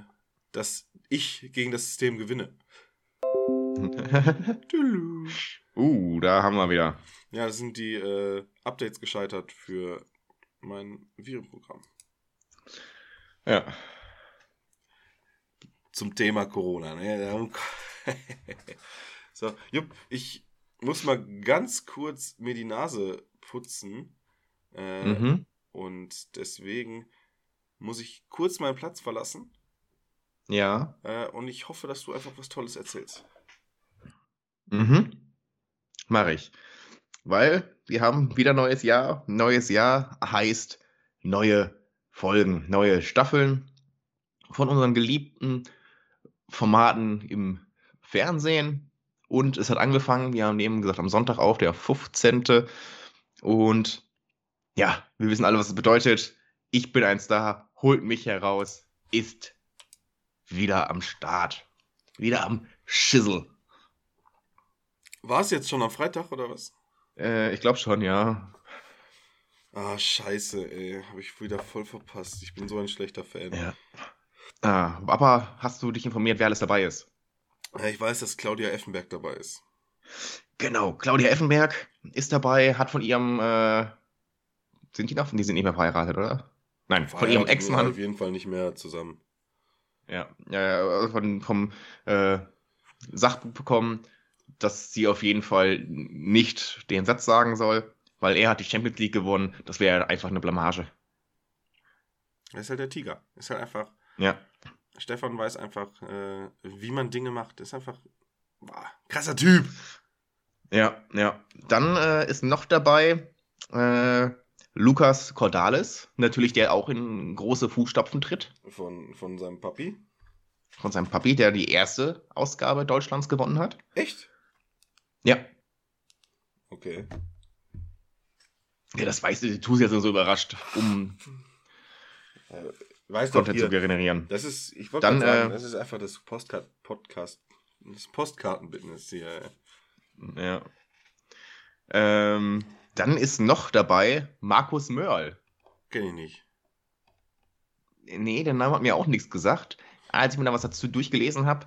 dass ich gegen das System gewinne. Uh, da haben wir wieder. Ja, das sind die äh, Updates gescheitert für mein Virenprogramm. Ja. Zum Thema Corona. Ne? so, Jupp, ich muss mal ganz kurz mir die Nase putzen. Äh, Mhm. Und deswegen muss ich kurz meinen Platz verlassen. Ja. Äh, und ich hoffe, dass du einfach was Tolles erzählst. Mhm. Mache ich. Weil wir haben wieder neues Jahr. Neues Jahr heißt neue Folgen, neue Staffeln von unseren geliebten Formaten im Fernsehen. Und es hat angefangen, wir haben eben gesagt, am Sonntag auf, der 15. Und ja, wir wissen alle, was es bedeutet. Ich bin ein Star, holt mich heraus, ist wieder am Start. Wieder am Schissel. War es jetzt schon am Freitag oder was? Äh, ich glaube schon, ja. Ah, scheiße, ey. Habe ich wieder voll verpasst. Ich bin so ein schlechter Fan. Ja. Ah, aber hast du dich informiert, wer alles dabei ist? Ich weiß, dass Claudia Effenberg dabei ist. Genau, Claudia Effenberg ist dabei, hat von ihrem, äh, sind die noch? Die sind nicht mehr verheiratet, oder? Nein, von ihrem Verheiratet sind wir Ex-Mann. Auf jeden Fall nicht mehr zusammen. Ja, ja, ja, von, vom äh, Sachbuch bekommen, dass sie auf jeden Fall nicht den Satz sagen soll, weil er hat die Champions League gewonnen. Das wäre einfach eine Blamage. Er ist halt der Tiger. Ist halt einfach. Ja. Stefan weiß einfach, äh, wie man Dinge macht. Ist einfach. Boah, krasser Typ. Ja, ja. Dann äh, ist noch dabei äh, Lukas Cordalis, natürlich der auch in große Fußstapfen tritt. Von, von seinem Papi. Von seinem Papi, der die erste Ausgabe Deutschlands gewonnen hat. Echt? Ja. Okay. Ja, das weißt du, du jetzt so überrascht, um Weißt Content zu generieren. das ist, ich wollte sagen, äh, das ist einfach das Postcard, Podcast, das Postkartenbusiness hier. Ja. Ähm, dann ist noch dabei Markus Mörl. Kenn ich nicht. Nee, der Name hat mir auch nichts gesagt. Als ich mir da was dazu durchgelesen habe,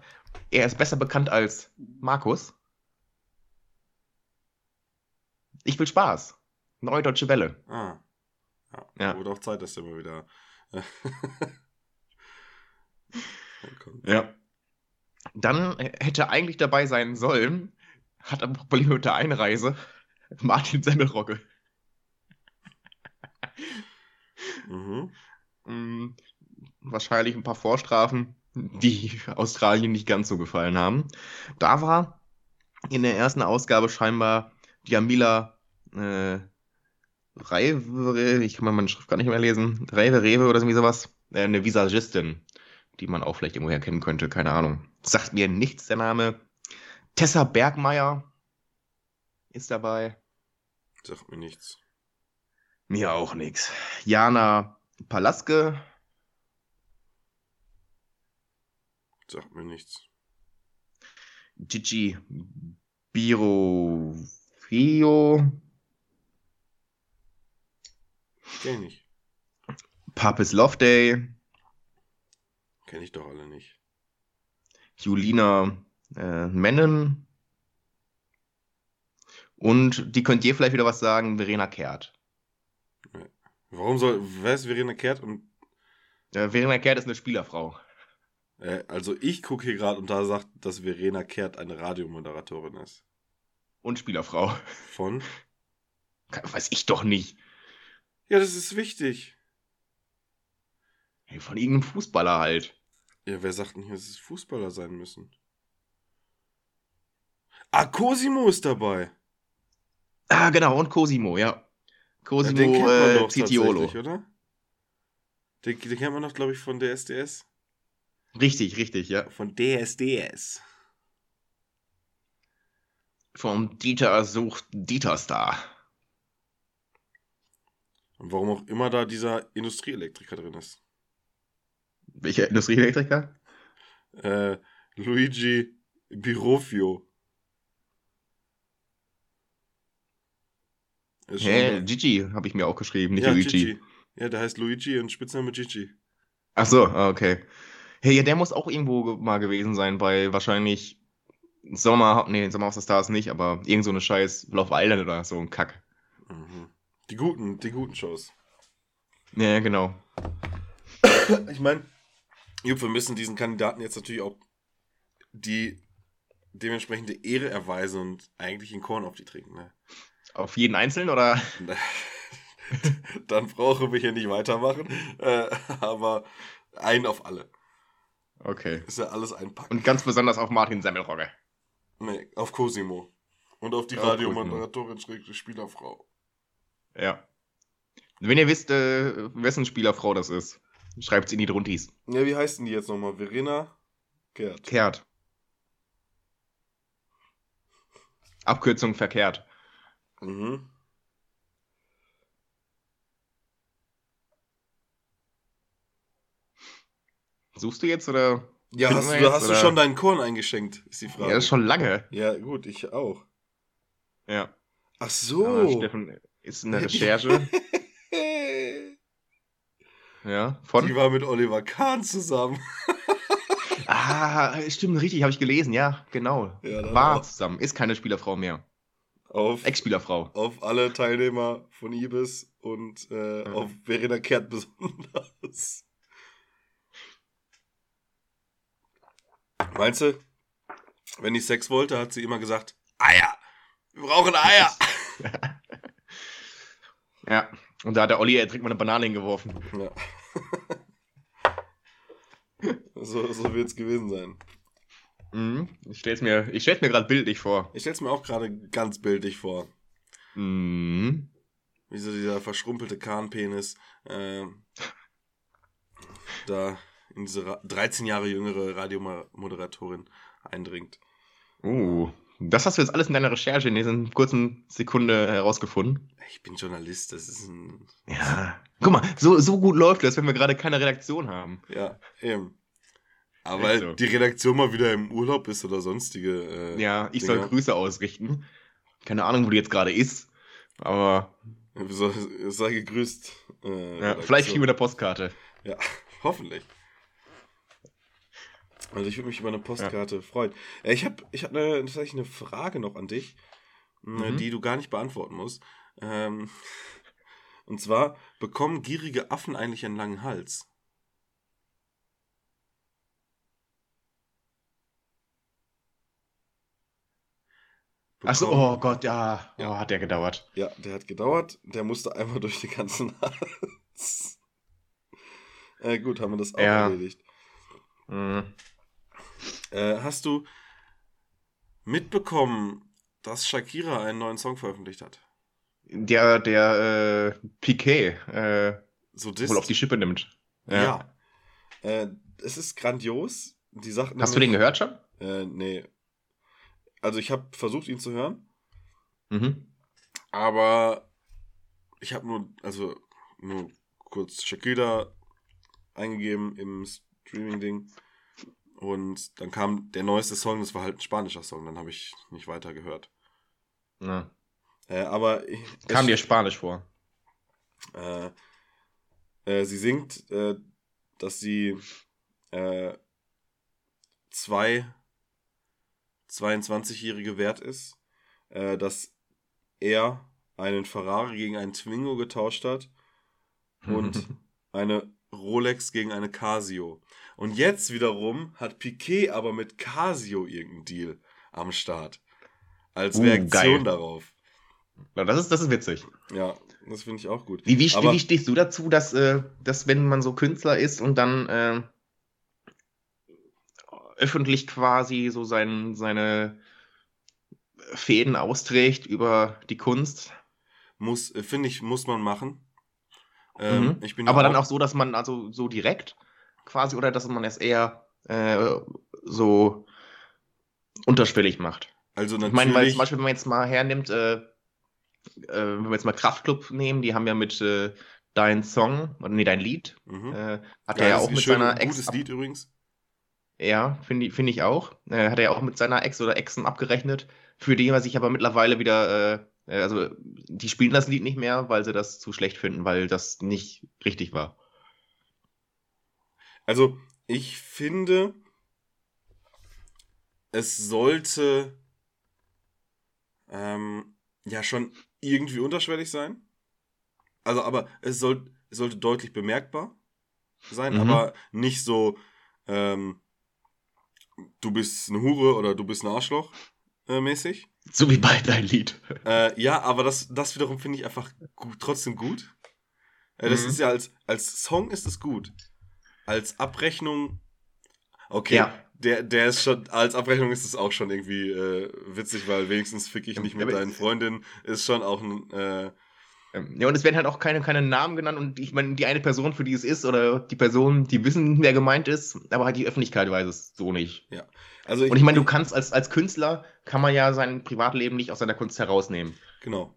er ist besser bekannt als Markus. Ich will Spaß. Neue Deutsche Welle. Ah. Ja. Ja. Wurde auch Zeit, dass der mal wieder. Ja. Dann hätte eigentlich dabei sein sollen, hat aber Probleme mit der Einreise, Martin Semmelrogge. mhm. Mm, wahrscheinlich ein paar Vorstrafen, die Australien nicht ganz so gefallen haben. Da war in der ersten Ausgabe scheinbar Jamila äh, Reive, ich kann mal meine Schrift gar nicht mehr lesen, Reive Rewe oder irgendwie sowas, äh, eine Visagistin, die man auch vielleicht irgendwoher kennen könnte, keine Ahnung. Sagt mir nichts der Name. Tessa Bergmeier ist dabei. Sagt mir nichts. Mir auch nichts. Jana Palaske, Sagt mir nichts. Gigi Biro Fio, Kenn ich. Papis Loveday, Kenn ich doch alle nicht. Julina äh, Mennen und die könnt ihr vielleicht wieder was sagen, Verena Kehrt. Warum soll. Wer ist Verena Kehrt? Und, Äh, Verena Kehrt ist eine Spielerfrau. äh, also ich gucke hier gerade und da sagt, dass Verena Kehrt eine Radiomoderatorin ist. Und Spielerfrau. Von? Weiß ich doch nicht. Ja, das ist wichtig. Hey, Von irgendeinem Fußballer halt. Ja, wer sagt denn hier, dass es Fußballer sein müssen? Ah, Cosimo ist dabei. Ah, genau, und Cosimo, ja. Ja, Cosimo den kennt man äh, doch Citiolo. oder? Den, den kennt man doch, glaube ich, von DSDS. Richtig, richtig, ja. Von DSDS. Vom Dieter sucht Dieter Star. Und warum auch immer da dieser Industrieelektriker drin ist. Welcher Industrieelektriker? Äh, Luigi Birofio. Ist Hä, mal- Gigi habe ich mir auch geschrieben, nicht ja, Luigi. Gigi. Ja, der heißt Luigi und Spitzname Gigi. Ach so, ah, okay. Hey, ja, der muss auch irgendwo ge- mal gewesen sein, bei wahrscheinlich Sommer, nee, Sommer of the Stars nicht, aber irgend so eine scheiß Love Island oder so ein Kack. Mhm. Die guten, die guten Shows. Ja, genau. Ich meine, wir müssen diesen Kandidaten jetzt natürlich auch die dementsprechende Ehre erweisen und eigentlich einen Korn auf die trinken. Ne? Auf jeden Einzelnen oder? Dann brauchen wir hier nicht weitermachen. Äh, aber einen auf alle. Okay. Ist ja alles ein Pack. Und ganz besonders auf Martin Semmelrogge. Nee, auf Cosimo. Und auf die Auf Radiomoderatorin Spielerfrau. Ja. Wenn ihr wisst, äh, wessen Spielerfrau das ist, schreibt's in die Druntis. Ja, wie heißt denn die jetzt nochmal? Verena Gerd. Kehrt. Abkürzung verkehrt. Mhm. Suchst du jetzt oder? Ja, hast, du, jetzt, hast du oder? schon deinen Korn eingeschenkt, ist die Frage. Ja, das ist schon lange. Ja, gut, ich auch. Ja. Ach so. Steffen ist in der Recherche. ja, Die von? war mit Oliver Kahn zusammen. Ah, stimmt, richtig, habe ich gelesen, ja, genau. Ja, War auch. zusammen, ist keine Spielerfrau mehr. Auf, Ex-Spielerfrau. auf alle Teilnehmer von Ibis und äh, Mhm. auf Verena Kehrt besonders. Meinst du, wenn ich Sex wollte, hat sie immer gesagt, Eier! Wir brauchen Eier! Ja, und da hat der Olli direkt mal eine Banane hingeworfen. Ja. so so wird es gewesen sein. Mhm. Ich stell's mir, ich stell's mir gerade bildlich vor. Ich stelle es mir auch gerade ganz bildlich vor. Mhm. Wie so dieser verschrumpelte Kahnpenis äh, da in diese Ra 13 Jahre jüngere Radiomoderatorin eindringt. Uh, das hast du jetzt alles in deiner Recherche in diesen kurzen Sekunde herausgefunden. Ich bin Journalist, das ist ein. Ja. Guck mal, so, so gut läuft das, wenn wir gerade keine Redaktion haben. Ja, eben. Aber so. die Redaktion mal wieder im Urlaub ist oder sonstige. Äh, Ja, ich Dinger. soll Grüße ausrichten. Keine Ahnung, wo die jetzt gerade ist. Aber sei gegrüßt. Äh, ja, vielleicht kriegen wir eine Postkarte. Ja, hoffentlich. Also ich würde mich über eine Postkarte freuen. Äh, Ich habe ich hab eine, tatsächlich eine Frage noch an dich, äh, Mhm. die du gar nicht beantworten musst. Ähm, und zwar, bekommen gierige Affen eigentlich einen langen Hals? Achso, oh Gott, ja. Ja. Oh, hat der gedauert. Ja, der hat gedauert. Der musste einmal durch den ganzen Hals. Äh, gut, haben wir das auch Ja. erledigt. Mhm. Äh, hast du mitbekommen, dass Shakira einen neuen Song veröffentlicht hat? Der, der äh, Piquet äh, So wohl auf die Schippe nimmt. Ja. Äh, es ist grandios. Die Sache Hast du den gehört schon? Äh, nee. Also ich habe versucht, ihn zu hören, Mhm. aber ich habe nur, also nur kurz Shakira eingegeben im Streaming-Ding und dann kam der neueste Song, das war halt ein spanischer Song, dann habe ich nicht weiter gehört. Ja. Äh, aber Kam dir Spanisch vor? Äh, äh, sie singt, äh, dass sie äh, zwei 22-Jährige wert ist, äh, dass er einen Ferrari gegen einen Twingo getauscht hat und eine Rolex gegen eine Casio. Und jetzt wiederum hat Piquet aber mit Casio irgendeinen Deal am Start. Als Uh, Reaktion geil. darauf. Na, das, ist, das ist witzig. Ja, das finde ich auch gut. Wie, wie, Aber- wie stehst du dazu, dass, äh, dass wenn man so Künstler ist und dann äh, öffentlich quasi so sein, seine Fäden austrägt über die Kunst? Muss, äh, finde ich, muss man machen. Ähm, Mhm. ich Aber dann auch so, dass man also so direkt quasi oder dass man es eher äh, so unterschwellig macht. Also Ich natürlich. meine, weil zum Beispiel, wenn man jetzt mal hernimmt, äh, äh, wenn wir jetzt mal Kraftklub nehmen, die haben ja mit äh, Dein Song, nee, dein Lied, mhm. äh, hat Ja, er ja auch mit schön, seiner ein Ex. Gutes Lied übrigens. Ja, finde ich, finde ich auch. Äh, hat er ja auch mit seiner Ex oder Exen abgerechnet, für die er sich aber mittlerweile wieder, äh, also die spielen das Lied nicht mehr, weil sie das zu schlecht finden, weil das nicht richtig war. Also, ich finde, es sollte ähm, ja schon irgendwie unterschwellig sein. Also, aber es, soll, es sollte deutlich bemerkbar sein, Mhm. aber nicht so, ähm, du bist eine Hure oder du bist ein Arschloch äh, mäßig. So wie bei dein Lied. Äh, ja, aber das, das wiederum finde ich einfach gut, trotzdem gut. Äh, das Mhm. ist ja als, als Song ist es gut. Als Abrechnung, okay, Ja. der, der ist schon, als Abrechnung ist es auch schon irgendwie äh, witzig, weil wenigstens fick ich nicht mit deinen Freundinnen, ist schon auch ein, äh, Ja, und es werden halt auch keine, keine Namen genannt und ich meine, die eine Person, für die es ist, oder die Person, die wissen, wer gemeint ist, aber halt die Öffentlichkeit weiß es so nicht. also Und ich meine, du kannst als, als Künstler, kann man ja sein Privatleben nicht aus seiner Kunst herausnehmen. Genau.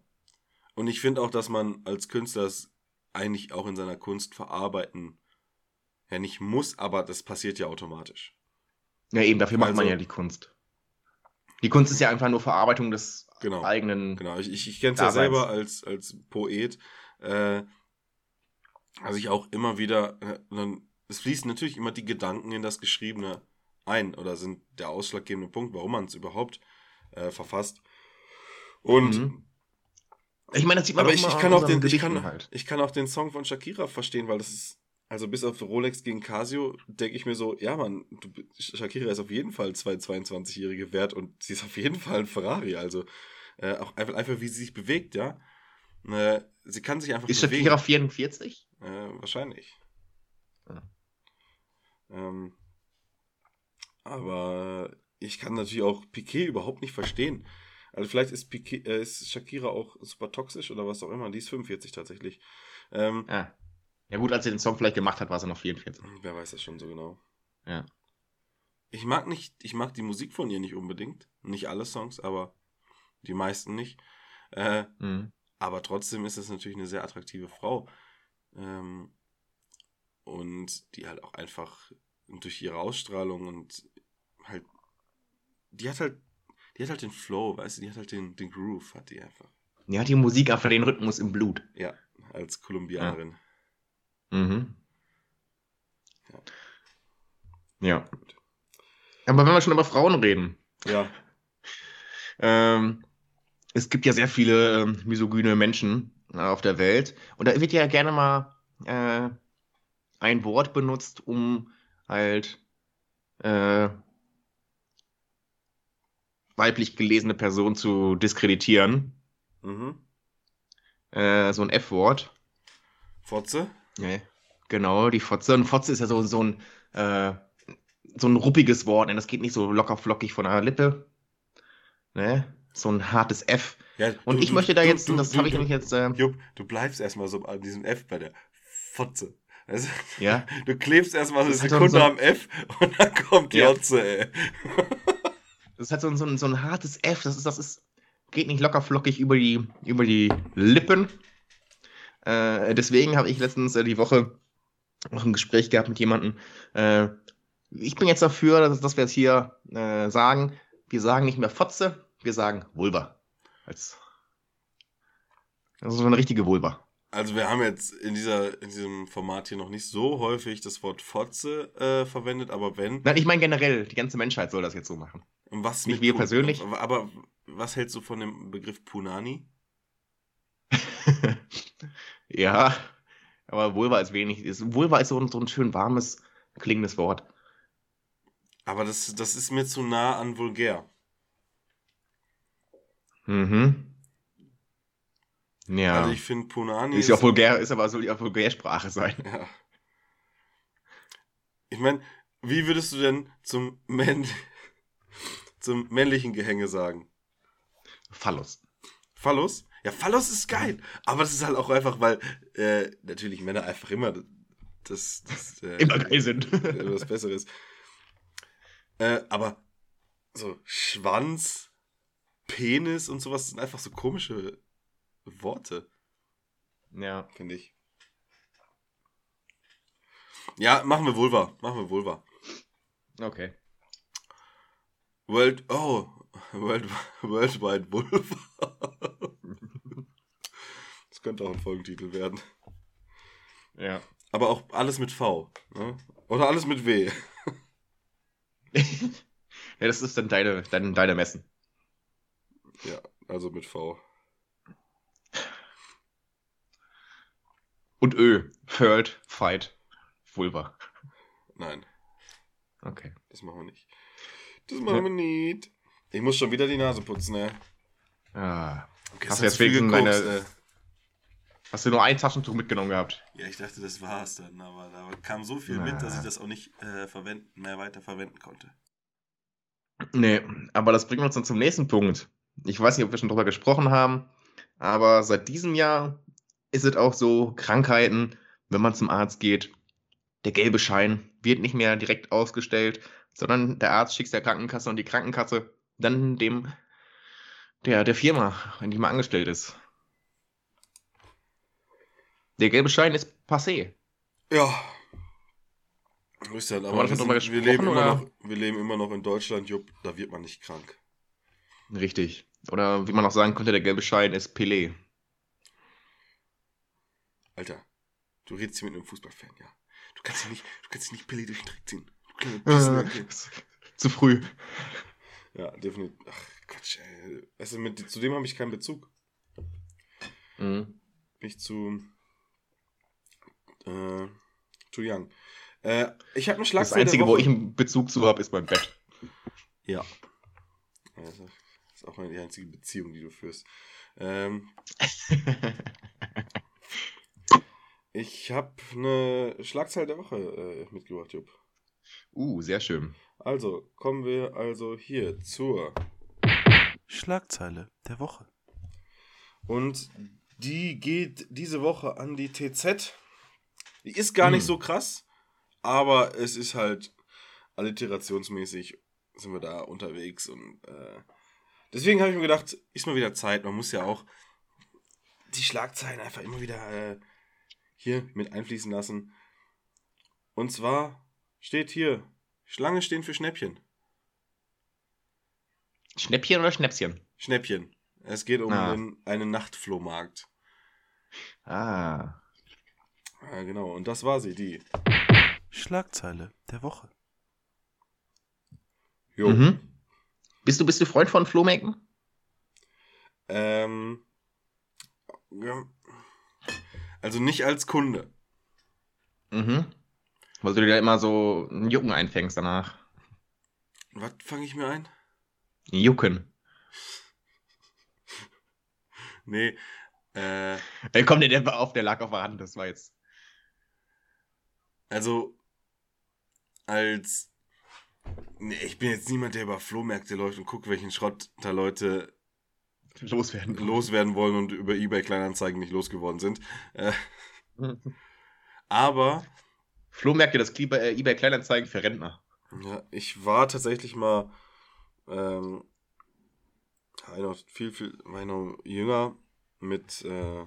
Und ich finde auch, dass man als Künstler es eigentlich auch in seiner Kunst verarbeiten, ja nicht muss, aber das passiert ja automatisch. Ja, eben, dafür macht man Also- ja die Kunst. Die Kunst ist ja einfach nur Verarbeitung des Genau. eigenen. Genau, ich, ich, ich kenne es ja selber als, als Poet. Äh, also ich auch immer wieder, äh, dann, es fließen natürlich immer die Gedanken in das Geschriebene ein oder sind der ausschlaggebende Punkt, warum man es überhaupt äh, verfasst. Und Mhm. Ich meine, das sieht man aber auch ich, ich an kann auch den, ich kann, halt. ich kann auch den Song von Shakira verstehen, weil das ist, also bis auf Rolex gegen Casio, denke ich mir so, ja Mann, du, Shakira ist auf jeden Fall zwei 22-Jährige wert und sie ist auf jeden Fall ein Ferrari, also äh, auch einfach, einfach wie sie sich bewegt, ja. Äh, sie kann sich einfach Ist bewegen. Shakira 44? Äh, wahrscheinlich. Ja. Ähm, aber ich kann natürlich auch Piquet überhaupt nicht verstehen. Also vielleicht ist, Piquet, äh, ist Shakira auch super toxisch oder was auch immer. Die ist 45 tatsächlich. Ähm, Ja. Ja gut, als er den Song vielleicht gemacht hat, war sie noch 44. wer weiß das schon so genau. Ja. Ich mag nicht, ich mag die Musik von ihr nicht unbedingt. Nicht alle Songs, aber die meisten nicht. Äh, Mhm. Aber trotzdem ist es natürlich eine sehr attraktive Frau. Ähm, und die halt auch einfach durch ihre Ausstrahlung und halt, die hat halt, die hat halt den Flow, weißt du, die hat halt den, den Groove, hat die einfach. Die hat die Musik einfach den Rhythmus im Blut. Ja, als Kolumbianerin. Mhm. Ja. Ja. Aber wenn wir schon über Frauen reden, Ja, ähm, es gibt ja sehr viele ähm, misogyne Menschen äh, auf der Welt und da wird ja gerne mal äh, ein Wort benutzt, um halt äh, weiblich gelesene Personen zu diskreditieren. mhm. Äh, so ein F-Wort. Fotze? Ja, genau, die Fotze. Und Fotze ist ja so, so ein äh, so ein ruppiges Wort, ne? das geht nicht so locker flockig von der Lippe. Ne? So ein hartes F. Ja, Und du- ich du- möchte da du- jetzt, du- das habe ich nämlich jetzt, äh, Jupp, du bleibst erstmal so an diesem F bei der Fotze. Also, ja, du klebst erstmal eine ist halt Sekunde so- am F und dann kommt die Ja. Otze, ey. das hat so, ein- so, ein- so ein hartes F, das ist, das ist, geht nicht locker flockig über die, über die Lippen. Äh, deswegen habe ich letztens äh, die Woche noch ein Gespräch gehabt mit jemandem. Äh, ich bin jetzt dafür, dass, dass wir es hier äh, sagen. Wir sagen nicht mehr Fotze, wir sagen Vulva. Als, also so eine richtige Vulva. Also wir haben jetzt in, dieser, in diesem Format hier noch nicht so häufig das Wort Fotze äh, verwendet, aber wenn, Nein, ich meine generell, die ganze Menschheit soll das jetzt so machen. was Nicht wir persönlich. Aber was hältst du von dem Begriff Punani? ja, aber Vulva ist wenig. Ist, Vulva ist so ein, so ein schön warmes, klingendes Wort. Aber das, das ist mir zu nah an vulgär. Mhm. Ja. Also ich finde Punani ist ja auch vulgär, ist aber soll ja auch Vulgärsprache sein. Ja. Ich meine, wie würdest du denn zum, Männ zum männlichen Gehänge sagen? Phallus. Phallus? Ja, Phallus ist geil. Aber das ist halt auch einfach, weil äh, natürlich Männer einfach immer das, das äh, Immer geil sind. immer was Besseres. Äh, aber so Schwanz, Penis und sowas sind einfach so komische Worte, ja. finde ich. Ja, machen wir Vulva. Machen wir Vulva. Okay. World, oh, World, Worldwide Vulva. Könnte auch ein Folgentitel werden. Ja. Aber auch alles mit V. Ne? Oder alles mit W. ja, das ist dann deine, deine, deine Messen. Ja, also mit V. Und Ö. Furled, Fight, Vulva. Nein, Okay. das machen wir nicht. Das machen wir nicht. Ich muss schon wieder die Nase putzen, ne? Ah. Okay, Hast du jetzt wenigstens deine- Hast du nur ein Taschentuch mitgenommen gehabt? Ja, ich dachte, das war's dann, aber da kam so viel Na. mit, dass ich das auch nicht äh, verwenden, mehr weiter verwenden konnte. Nee, aber das bringt uns dann zum nächsten Punkt. Ich weiß nicht, ob wir schon drüber gesprochen haben, aber seit diesem Jahr ist es auch so, Krankheiten, wenn man zum Arzt geht, der gelbe Schein wird nicht mehr direkt ausgestellt, sondern der Arzt schickt der Krankenkasse und die Krankenkasse dann dem, der, der Firma, in die man angestellt ist. Der gelbe Schein ist passé. Ja. Ist Haben aber wir sind, wir, leben noch, wir leben immer noch in Deutschland, Jupp, da wird man nicht krank. Richtig. Oder wie man auch sagen könnte, der gelbe Schein ist Pelé. Alter, du redest hier mit einem Fußballfan, ja. Du kannst ja nicht, du kannst nicht Pelé durch den Dreck ziehen. Pissnacke. Zu früh. Ja, definitiv. Ach, Quatsch, ey. Du, mit, zu dem habe ich keinen Bezug. Mhm. Bin ich zu. Äh, too young. Äh, ich habe eine Das Schlagzeile. Einzige, der wo ich einen Bezug zu habe, ist mein Bett. Ja. Also, das ist auch die einzige Beziehung, die du führst. Ähm, ich habe eine Schlagzeile der Woche äh, mitgebracht, Jupp. uh, sehr schön. Also, kommen wir also hier zur. Schlagzeile der Woche. Und die geht diese Woche an die TZ. Die ist gar nicht Hm. so krass, aber es ist halt alliterationsmäßig sind wir da unterwegs und äh, deswegen habe ich mir gedacht, ist mal wieder Zeit. Man muss ja auch die Schlagzeilen einfach immer wieder äh, hier mit einfließen lassen. Und zwar steht hier: Schlange stehen für Schnäppchen. Schnäppchen oder Schnäpschen? Schnäppchen. Es geht um Ah. einen, einen Nachtflohmarkt. Ah. Ja, genau. Und das war sie, die. Schlagzeile der Woche. Jo. Mhm. Bist du, bist du Freund von Flohmäken? Ähm, ja. Also nicht als Kunde. Mhm. Weil du dir da immer so einen Jucken einfängst danach. Was fange ich mir ein? Jucken. Nee. Äh, Ey, komm, der, der war auf, der lag auf der Hand, das war jetzt. Also als. Nee, ich bin jetzt niemand, der über Flohmärkte läuft und guckt, welchen Schrott da Leute Loswerden. loswerden wollen und über eBay Kleinanzeigen nicht losgeworden sind. Äh, aber Flohmärkte, das äh, eBay Kleinanzeigen für Rentner. Ja, ich war tatsächlich mal ähm, noch viel, viel, war ich noch jünger mit, äh,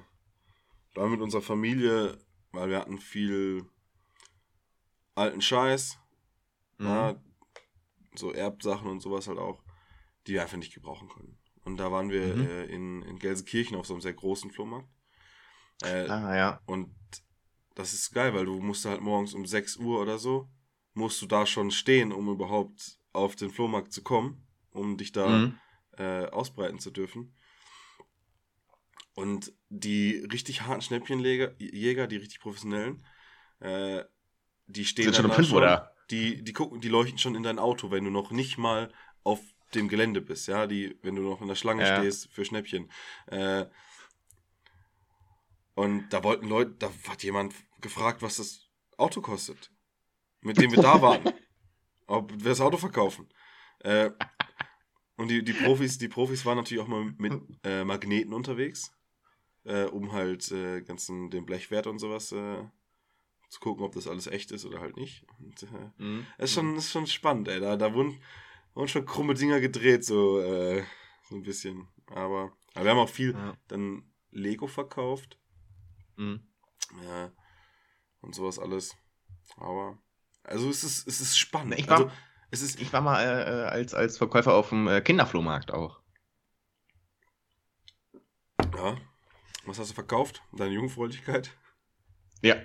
da mit unserer Familie, weil wir hatten viel alten Scheiß, Mhm. ja, so Erbsachen und sowas halt auch, die wir einfach nicht gebrauchen können. Und da waren wir Mhm. äh, in, in Gelsenkirchen auf so einem sehr großen Flohmarkt. Äh, Ah, ja. und das ist geil, weil du musst halt morgens um 6 Uhr oder so, musst du da schon stehen, um überhaupt auf den Flohmarkt zu kommen, um dich da Mhm. äh, ausbreiten zu dürfen. Und die richtig harten Schnäppchenjäger, Jäger, die richtig professionellen, äh, die stehen Sind schon dann da 5 oder? Die, die gucken, die leuchten schon in dein Auto, wenn du noch nicht mal auf dem Gelände bist, ja, die, wenn du noch in der Schlange Ja. stehst für Schnäppchen. Äh, und da wollten Leute, da hat jemand gefragt, was das Auto kostet, mit dem wir da waren. Ob wir das Auto verkaufen. Äh, und die, die Profis, die Profis waren natürlich auch mal mit äh, Magneten unterwegs, äh, um halt äh, ganzen den Blechwert und sowas äh, zu gucken, ob das alles echt ist oder halt nicht. Und, äh, Mhm. ist schon, ist schon spannend, ey. Da, da wurden, wurden schon krumme Dinger gedreht, so, äh, so ein bisschen. Aber, aber wir haben auch viel Ja. dann Lego verkauft. Mhm. Ja. Und sowas alles. Aber, also es ist, es ist spannend. Ich war- also, es ist, Ich war mal äh, äh, als, als Verkäufer auf dem äh, Kinderflohmarkt auch. ja. Was hast du verkauft? Deine Jungfräulichkeit? Ja.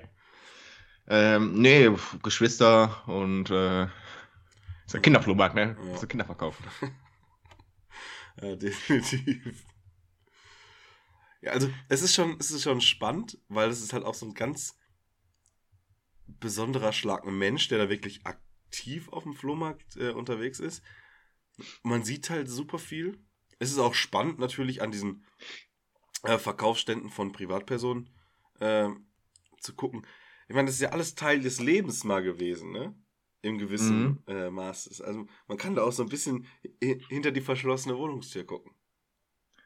Ähm, nee, Geschwister und äh, ist ein Kinderflohmarkt, ne? Ja. So Kinder verkaufen. Ja, definitiv. Ja, also es ist schon, es ist schon spannend, weil es ist halt auch so ein ganz besonderer Schlag Mensch, der da wirklich aktiv auf dem Flohmarkt äh, unterwegs ist. Man sieht halt super viel. Es ist auch spannend natürlich an diesen äh, Verkaufsständen von Privatpersonen äh, zu gucken. Ich meine, das ist ja alles Teil des Lebens mal gewesen, ne? Im gewissen äh, Maß. Also man kann da auch so ein bisschen hi- hinter die verschlossene Wohnungstür gucken.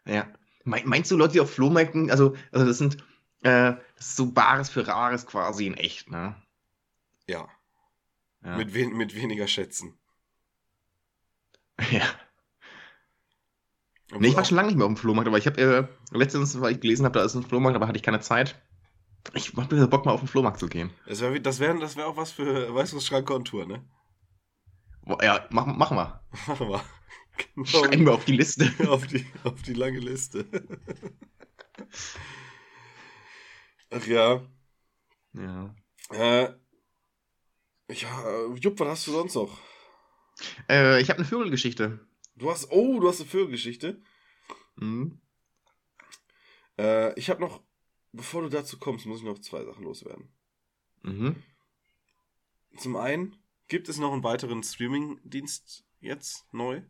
Ja. Me- Meinst du, Leute, die auf Flohmärkten, also, also das sind, äh, das ist so Bares für Rares quasi in echt, ne? Ja, Ja. Mit, wen mit weniger Schätzen. ja. Obwohl Nee, ich war schon lange nicht mehr auf dem Flohmarkt, aber ich habe äh, letztens, weil ich gelesen habe, da ist ein Flohmarkt, aber hatte ich keine Zeit. Ich hab mir Bock mal auf den Flohmarkt zu gehen. Das wäre das wär, das wär auch was für Weißwurstschrank on Tour, ne? Ja, mach, machen wir. Machen wir. Genau, Schreiben wir auf die Liste. auf, die, auf die lange Liste. Ach ja. Ja. Äh, ja, Jupp, was hast du sonst noch? Äh, ich habe eine Vögelgeschichte. Du hast, oh, du hast eine Vögelgeschichte. Mhm. Äh, ich habe noch, bevor du dazu kommst, muss ich noch zwei Sachen loswerden. Mhm. Zum einen gibt es noch einen weiteren Streaming-Dienst jetzt neu.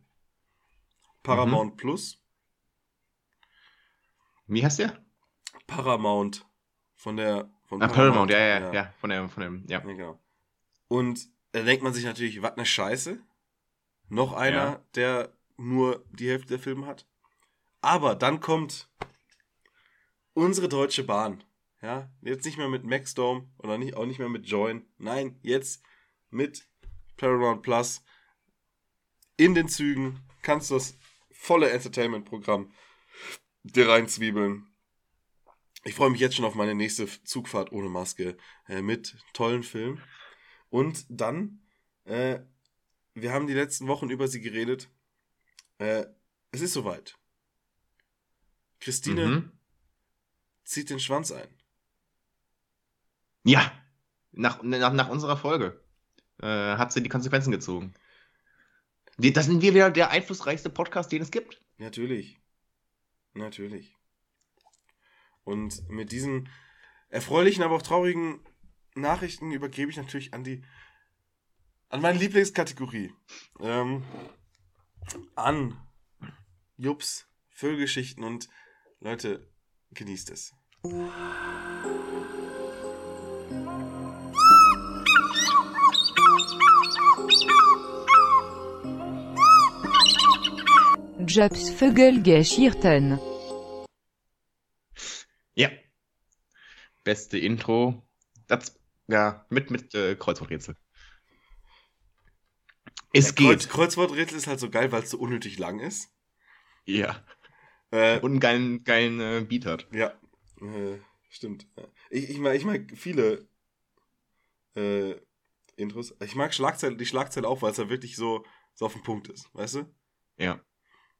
Paramount Plus. Wie heißt der? Paramount. Von der. Von Ah, Paramount, ja, ja, ja, Von dem, von dem, ja. Ja, genau. Und da denkt man sich natürlich, was eine Scheiße. Noch einer, Ja. der nur die Hälfte der Filme hat. Aber dann kommt unsere Deutsche Bahn. Ja, jetzt nicht mehr mit Maxdome oder nicht, auch nicht mehr mit Join. Nein, jetzt mit Paramount Plus. In den Zügen kannst du das volle Entertainment-Programm dir reinzwiebeln. Ich freue mich jetzt schon auf meine nächste Zugfahrt ohne Maske äh, mit tollen Filmen. Und dann, äh, wir haben die letzten Wochen über sie geredet. Äh, es ist soweit. Christine Mhm. Zieht den Schwanz ein. Ja. Nach, nach, nach unserer Folge äh, hat sie die Konsequenzen gezogen. Das sind wir wieder der einflussreichste Podcast, den es gibt. Natürlich. Natürlich. Und mit diesen erfreulichen, aber auch traurigen Nachrichten übergebe ich natürlich an die an meine Lieblingskategorie. Ähm, an Jups, Vögelgeschichten und Leute, genießt es. Jobs Vögelgeschichten. Ja. Beste Intro. Das, ja, mit, mit äh, Kreuzworträtsel. Es Ja, geht. Kreuz, Kreuzworträtsel ist halt so geil, weil es so unnötig lang ist. Ja. Äh, Und einen geilen, geilen äh, Beat hat. Ja, äh, stimmt. Ich, ich, mag, ich mag viele äh, Intros. Ich mag Schlagzeile, die Schlagzeile auch, weil es ja wirklich so, so auf den Punkt ist, weißt du? Ja.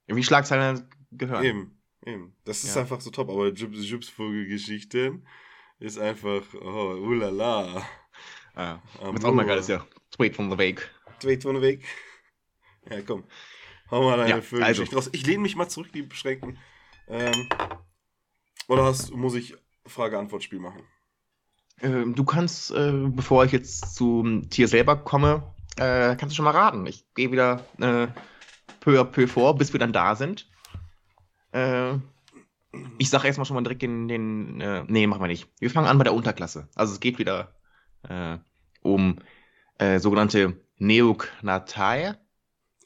Wie Schlagzeilen gehören. Eben, eben. Das ist Ja. einfach so top, aber Jibs Jibs Vogelgeschichten ist einfach, oh, ulala. Ah, was auch mal geil ist ja. Straight from the Wake. Wait von Weg. Ja, komm. Hau mal deine Ja, Vögelgeschichte raus. Ich lehne mich mal zurück, die beschränken. Ähm, oder hast, muss ich Frage-Antwort-Spiel machen? Ähm, du kannst, äh, bevor ich jetzt zum Tier selber komme, äh, kannst du schon mal raten. Ich gehe wieder äh, peu à peu vor, bis wir dann da sind. Äh, ich sage erstmal schon mal direkt den, den äh, nee, machen wir nicht. Wir fangen an bei der Unterklasse. Also es geht wieder äh, um äh, sogenannte Neognatae.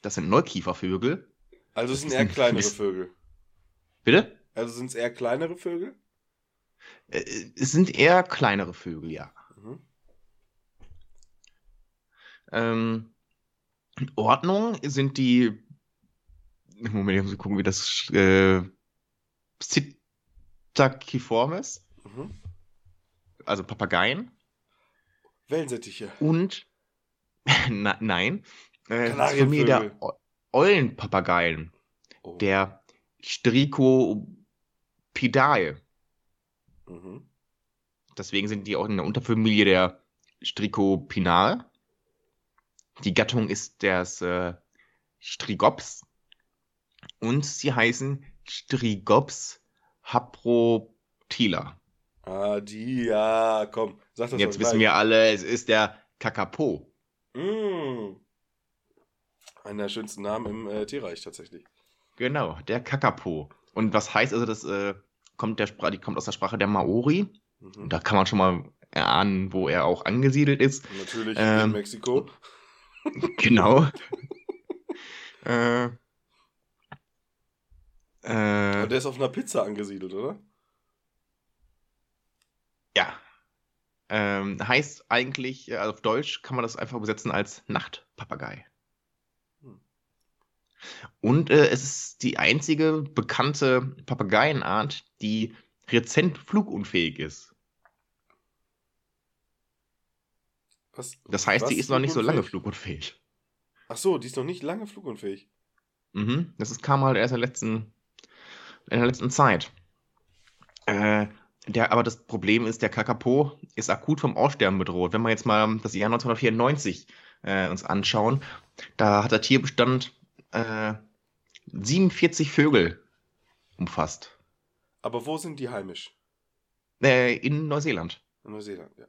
Das sind Neukiefervögel. Also es sind eher ein kleinere. Vögel. Bitte? Also sind es eher kleinere Vögel? Äh, es sind eher kleinere Vögel, ja. Mhm. Ähm, in Ordnung sind die. Moment, ich muss gucken, wie das. Äh, Psittaciformes, Mhm. also Papageien. Wellensittiche. Und. Na, nein. Äh, Familie der Eu- Eulenpapageien. Oh. Der Stricopidae. Mhm. Deswegen sind die auch in der Unterfamilie der Stricopinae. Die Gattung ist das äh, Strigops. Und sie heißen Strigops haprotila. Ah, die, ja, komm. Sag das Jetzt wissen wir alle, es ist der Kakapo. Mm. Einer der schönsten Namen im äh, Tierreich tatsächlich. Genau, der Kakapo. Und was heißt also, das äh, kommt, der Spra die kommt aus der Sprache der Maori. Mhm. Und da kann man schon mal erahnen, wo er auch angesiedelt ist. Natürlich Ähm, in Mexiko. Genau. äh, Aber äh, der ist auf einer Pizza angesiedelt, oder? ja. Ähm, heißt eigentlich, äh, auf Deutsch kann man das einfach übersetzen als Nachtpapagei. Und äh, es ist die einzige bekannte Papageienart, die rezent flugunfähig ist. Was, Das heißt, was die ist noch nicht so lange flugunfähig? flugunfähig. Ach so, die ist noch nicht lange flugunfähig. Mhm, das ist, kam halt erst in der letzten, in der letzten Zeit. Äh, der, aber das Problem ist, der Kakapo ist akut vom Aussterben bedroht. Wenn wir jetzt mal das Jahr 1994 äh, uns anschauen, da hat der Tierbestand äh, 47 Vögel umfasst. Aber wo sind die heimisch? Äh, in Neuseeland. In Neuseeland, ja.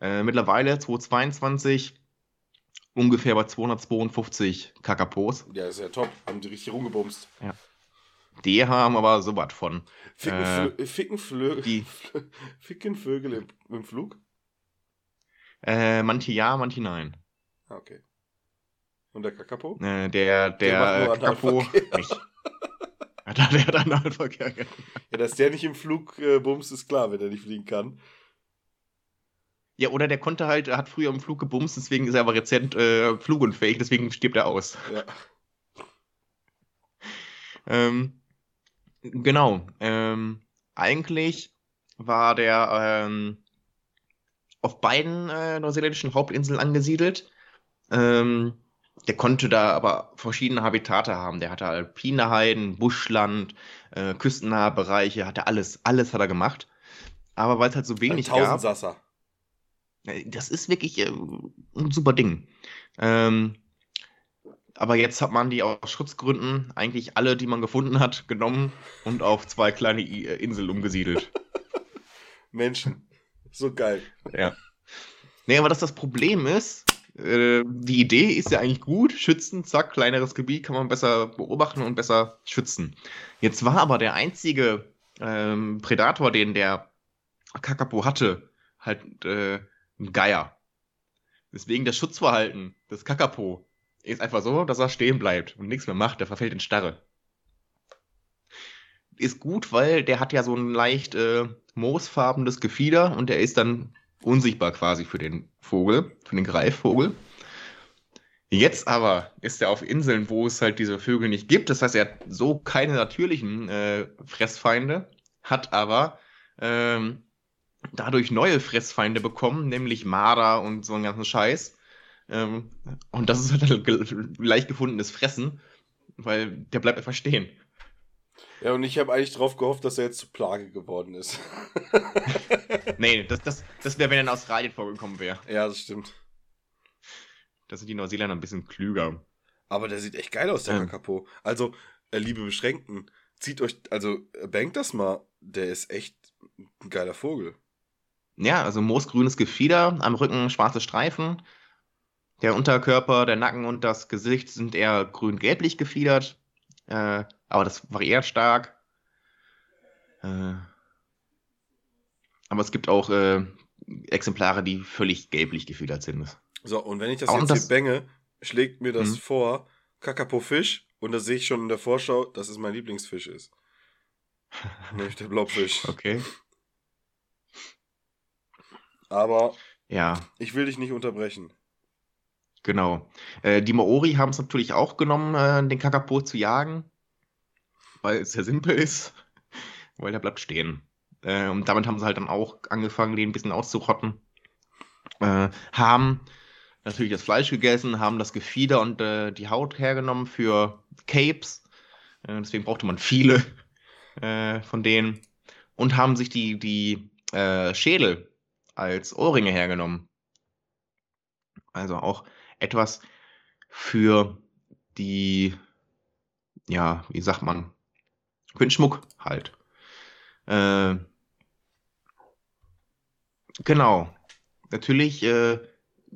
Äh, mittlerweile 2022 ungefähr bei 252 Kakapos. Ja, ist ja top. Haben die richtig rumgebumst. Die haben aber so was von. Ficken, Äh, Flö Ficken, die- Ficken Vögel im, im Flug? Äh, manche ja, manche nein. Ah, okay. Und der Kakapo? Äh, der Der der, Kakapo nicht. Ja, der hat Analverkehr. Ja, dass der nicht im Flug äh, bumst, ist klar, wenn er nicht fliegen kann. Ja, oder der konnte halt, er hat früher im Flug gebumst, deswegen ist er aber rezent äh, flugunfähig, deswegen stirbt er aus. Ja. Ähm, genau. Ähm, eigentlich war der ähm, auf beiden äh, neuseeländischen Hauptinseln angesiedelt. Ähm, der konnte da aber verschiedene Habitate haben. Der hatte alpine Heiden, Buschland, äh, küstennahe Bereiche, hatte alles, alles hat er gemacht. Aber weil es halt so Ein wenig gab, Tausendsasser. äh, Das ist wirklich äh, ein super Ding. Ähm, aber jetzt hat man die aus Schutzgründen eigentlich alle, die man gefunden hat, genommen und auf zwei kleine I äh, Inseln umgesiedelt. Menschen. So geil. ja. Nee, aber dass das Problem ist, äh, die Idee ist ja eigentlich gut. Schützen, zack, kleineres Gebiet kann man besser beobachten und besser schützen. Jetzt war aber der einzige ähm, Predator, den der Kakapo hatte, halt äh, ein Geier. Deswegen das Schutzverhalten des Kakapo ist einfach so, dass er stehen bleibt und nichts mehr macht. Der verfällt in Starre. Ist gut, weil der hat ja so ein leicht äh, moosfarbenes Gefieder und der ist dann unsichtbar quasi für den Vogel, für den Greifvogel. Jetzt aber ist er auf Inseln, wo es halt diese Vögel nicht gibt. Das heißt, er hat so keine natürlichen äh, Fressfeinde, hat aber ähm, dadurch neue Fressfeinde bekommen, nämlich Marder und so einen ganzen Scheiß. Ähm, und das ist halt leicht gefundenes Fressen, weil der bleibt einfach stehen. Ja, und ich habe eigentlich drauf gehofft, dass er jetzt zu Plage geworden ist. Nee, das, das, das wäre, wenn er in Australien vorgekommen wäre. ja, das stimmt. Da sind die Neuseeländer ein bisschen klüger. Aber der sieht echt geil aus, der Ähm. Kakapo. Also, äh, liebe Beschränkten, zieht euch, also, äh, bangt das mal. Der ist echt ein geiler Vogel. Ja, also moosgrünes Gefieder, am Rücken schwarze Streifen. Der Unterkörper, der Nacken und das Gesicht sind eher grün-gelblich gefiedert. Äh, aber das variiert stark. Äh, aber es gibt auch äh, Exemplare, die völlig gelblich gefiedert sind. So, und wenn ich das Aber jetzt das- hier bänge, schlägt mir das Mhm. vor, Kakapo Fisch, und da sehe ich schon in der Vorschau, dass es mein Lieblingsfisch ist. Nämlich der Blobfisch. Okay. Aber Ja, ich will dich nicht unterbrechen. Genau. Äh, die Maori haben es natürlich auch genommen, äh, den Kakapo zu jagen, weil es sehr simpel ist, weil der bleibt stehen. Äh, und damit haben sie halt dann auch angefangen, den ein bisschen auszurotten. Äh, haben natürlich das Fleisch gegessen, haben das Gefieder und äh, die Haut hergenommen für Capes. Äh, deswegen brauchte man viele äh, von denen. Und haben sich die, die äh, Schädel als Ohrringe hergenommen. Also auch etwas für die, ja, wie sagt man, für den Schmuck halt. Äh, genau. Natürlich, äh,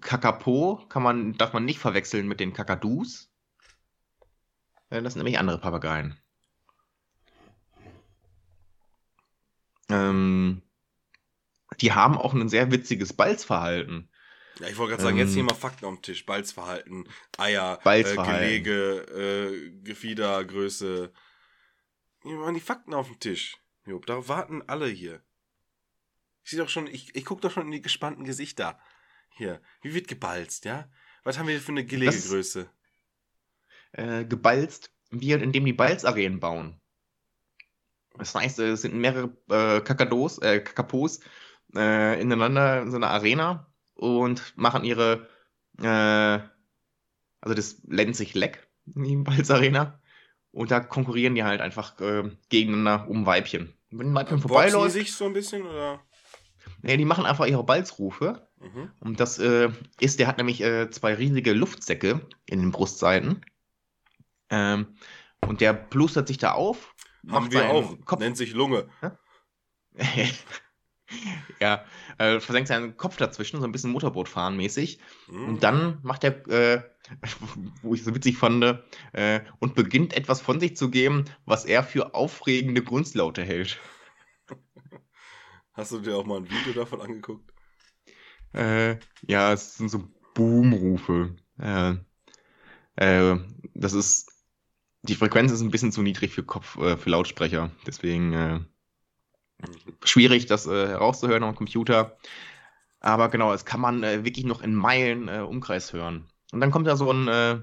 Kakapo kann man, darf man nicht verwechseln mit den Kakadus. Äh, das sind nämlich andere Papageien. Ähm, die haben auch ein sehr witziges Balzverhalten. Ja, ich wollte gerade sagen, jetzt Ähm. hier mal Fakten auf den Tisch. Balzverhalten, Eier, Balzverhalten. Äh, Gelege, äh, Gefiedergröße. Hier mal die Fakten auf den Tisch. Job, darauf warten alle hier. Ich sehe doch schon, ich, ich gucke doch schon in die gespannten Gesichter. Hier, wie wird gebalzt, ja? Was haben wir für eine Gelegegröße? äh, gebalzt wird, indem die Balzarenen bauen. Das heißt, es sind mehrere äh, Kakados, äh, Kakapos äh, ineinander in so einer Arena und machen ihre, äh, also das nennt sich Leck, in die Balzarena. Und da konkurrieren die halt einfach äh, gegeneinander um Weibchen. Wenn ein Weibchen die vorbeiläuft, sich so ein bisschen oder? nee, die machen einfach ihre Balzrufe. Mhm. Und das äh, ist, der hat nämlich äh, zwei riesige Luftsäcke in den Brustseiten. Ähm, und der plustert sich da auf. Haben macht wir auch. Kopf, Nennt sich Lunge. ja, äh, versenkt seinen Kopf dazwischen, so ein bisschen Motorbootfahren mäßig. Mhm. Und dann macht er, äh, wo ich so witzig fand, äh, und beginnt etwas von sich zu geben, was er für aufregende Grundlaute hält. Hast du dir auch mal ein Video davon angeguckt? Äh, ja, es sind so Boomrufe. Äh, äh, das ist, die Frequenz ist ein bisschen zu niedrig für Kopf, äh, für Lautsprecher. Deswegen schwierig, das äh, herauszuhören am Computer. Aber genau, das kann man äh, wirklich noch in Meilen äh, Umkreis hören. Und dann kommt da so ein äh,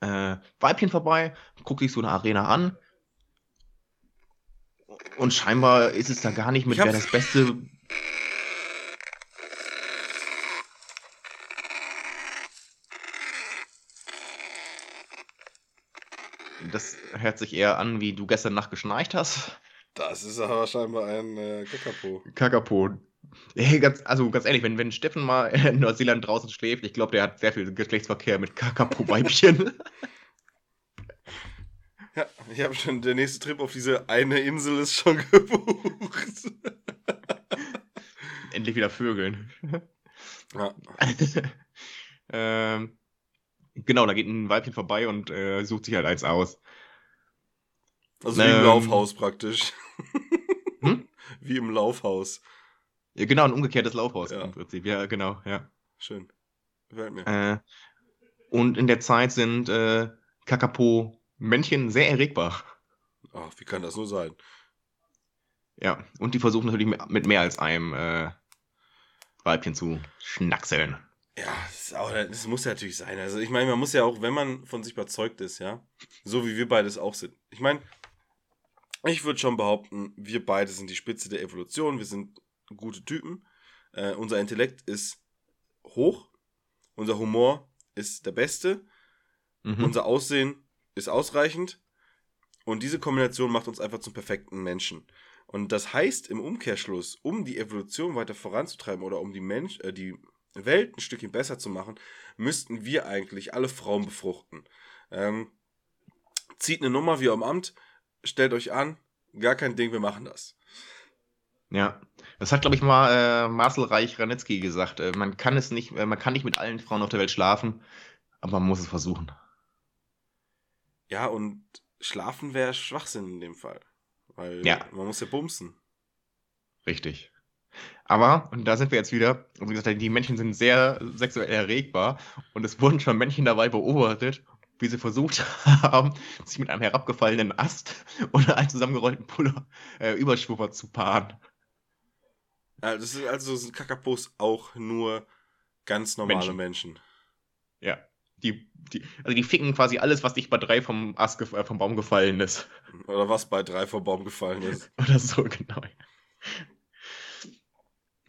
äh, Weibchen vorbei, guckt sich so eine Arena an. Und scheinbar ist es da gar nicht mit, wer das Beste. Das hört sich eher an, wie du gestern Nacht geschnarcht hast. Das ist aber scheinbar ein äh, Kakapo. Kakapo. Hey, ganz, also ganz ehrlich, wenn, wenn Steffen mal in Neuseeland draußen schläft, ich glaube, der hat sehr viel Geschlechtsverkehr mit Kakapo-Weibchen. Ja, ich habe schon, der nächste Trip auf diese eine Insel ist schon gebucht. Endlich wieder Vögeln. Ja. ähm, genau, da geht ein Weibchen vorbei und äh, sucht sich halt eins aus. Also wie im Ähm. Laufhaus praktisch. Hm? Wie im Laufhaus. Ja, genau, ein umgekehrtes Laufhaus Ja. im Prinzip. Ja, genau, ja. Schön. Gefällt mir. Äh, und in der Zeit sind äh, Kakapo-Männchen sehr erregbar. Ach, wie kann das nur sein? Ja, und die versuchen natürlich mit- mehr als einem äh, Weibchen zu schnackseln. Ja, das, ist auch, das muss ja natürlich sein. Also ich meine, man muss ja auch, wenn man von sich überzeugt ist, ja, so wie wir beides auch sind. Ich meine, ich würde schon behaupten, wir beide sind die Spitze der Evolution. Wir sind gute Typen. Äh, unser Intellekt ist hoch. Unser Humor ist der beste. Mhm. Unser Aussehen ist ausreichend. Und diese Kombination macht uns einfach zum perfekten Menschen. Und das heißt im Umkehrschluss, um die Evolution weiter voranzutreiben oder um die, Mensch, äh, die Welt ein Stückchen besser zu machen, müssten wir eigentlich alle Frauen befruchten. Ähm, zieht eine Nummer wie am Amt, stellt euch an, gar kein Ding, wir machen das. Ja, das hat, glaube ich, mal äh, Marcel Reich-Ranitzky gesagt. Äh, man kann es nicht, äh, man kann nicht mit allen Frauen auf der Welt schlafen, aber man muss es versuchen. Ja, und schlafen wäre Schwachsinn in dem Fall. Weil Ja. man muss ja bumsen. Richtig. Aber, und da sind wir jetzt wieder, wie gesagt, die Männchen sind sehr sexuell erregbar und es wurden schon Männchen dabei beobachtet, wie sie versucht haben, sich mit einem herabgefallenen Ast oder einem zusammengerollten Puller äh, Überschwupper zu paaren. Ja, das ist also sind Kakapos auch nur ganz normale Menschen. Menschen. Ja. Die, die, also die ficken quasi alles, was nicht bei drei vom Ast äh, vom Baum gefallen ist. Oder was bei drei vor Baum gefallen ist. Oder so, genau.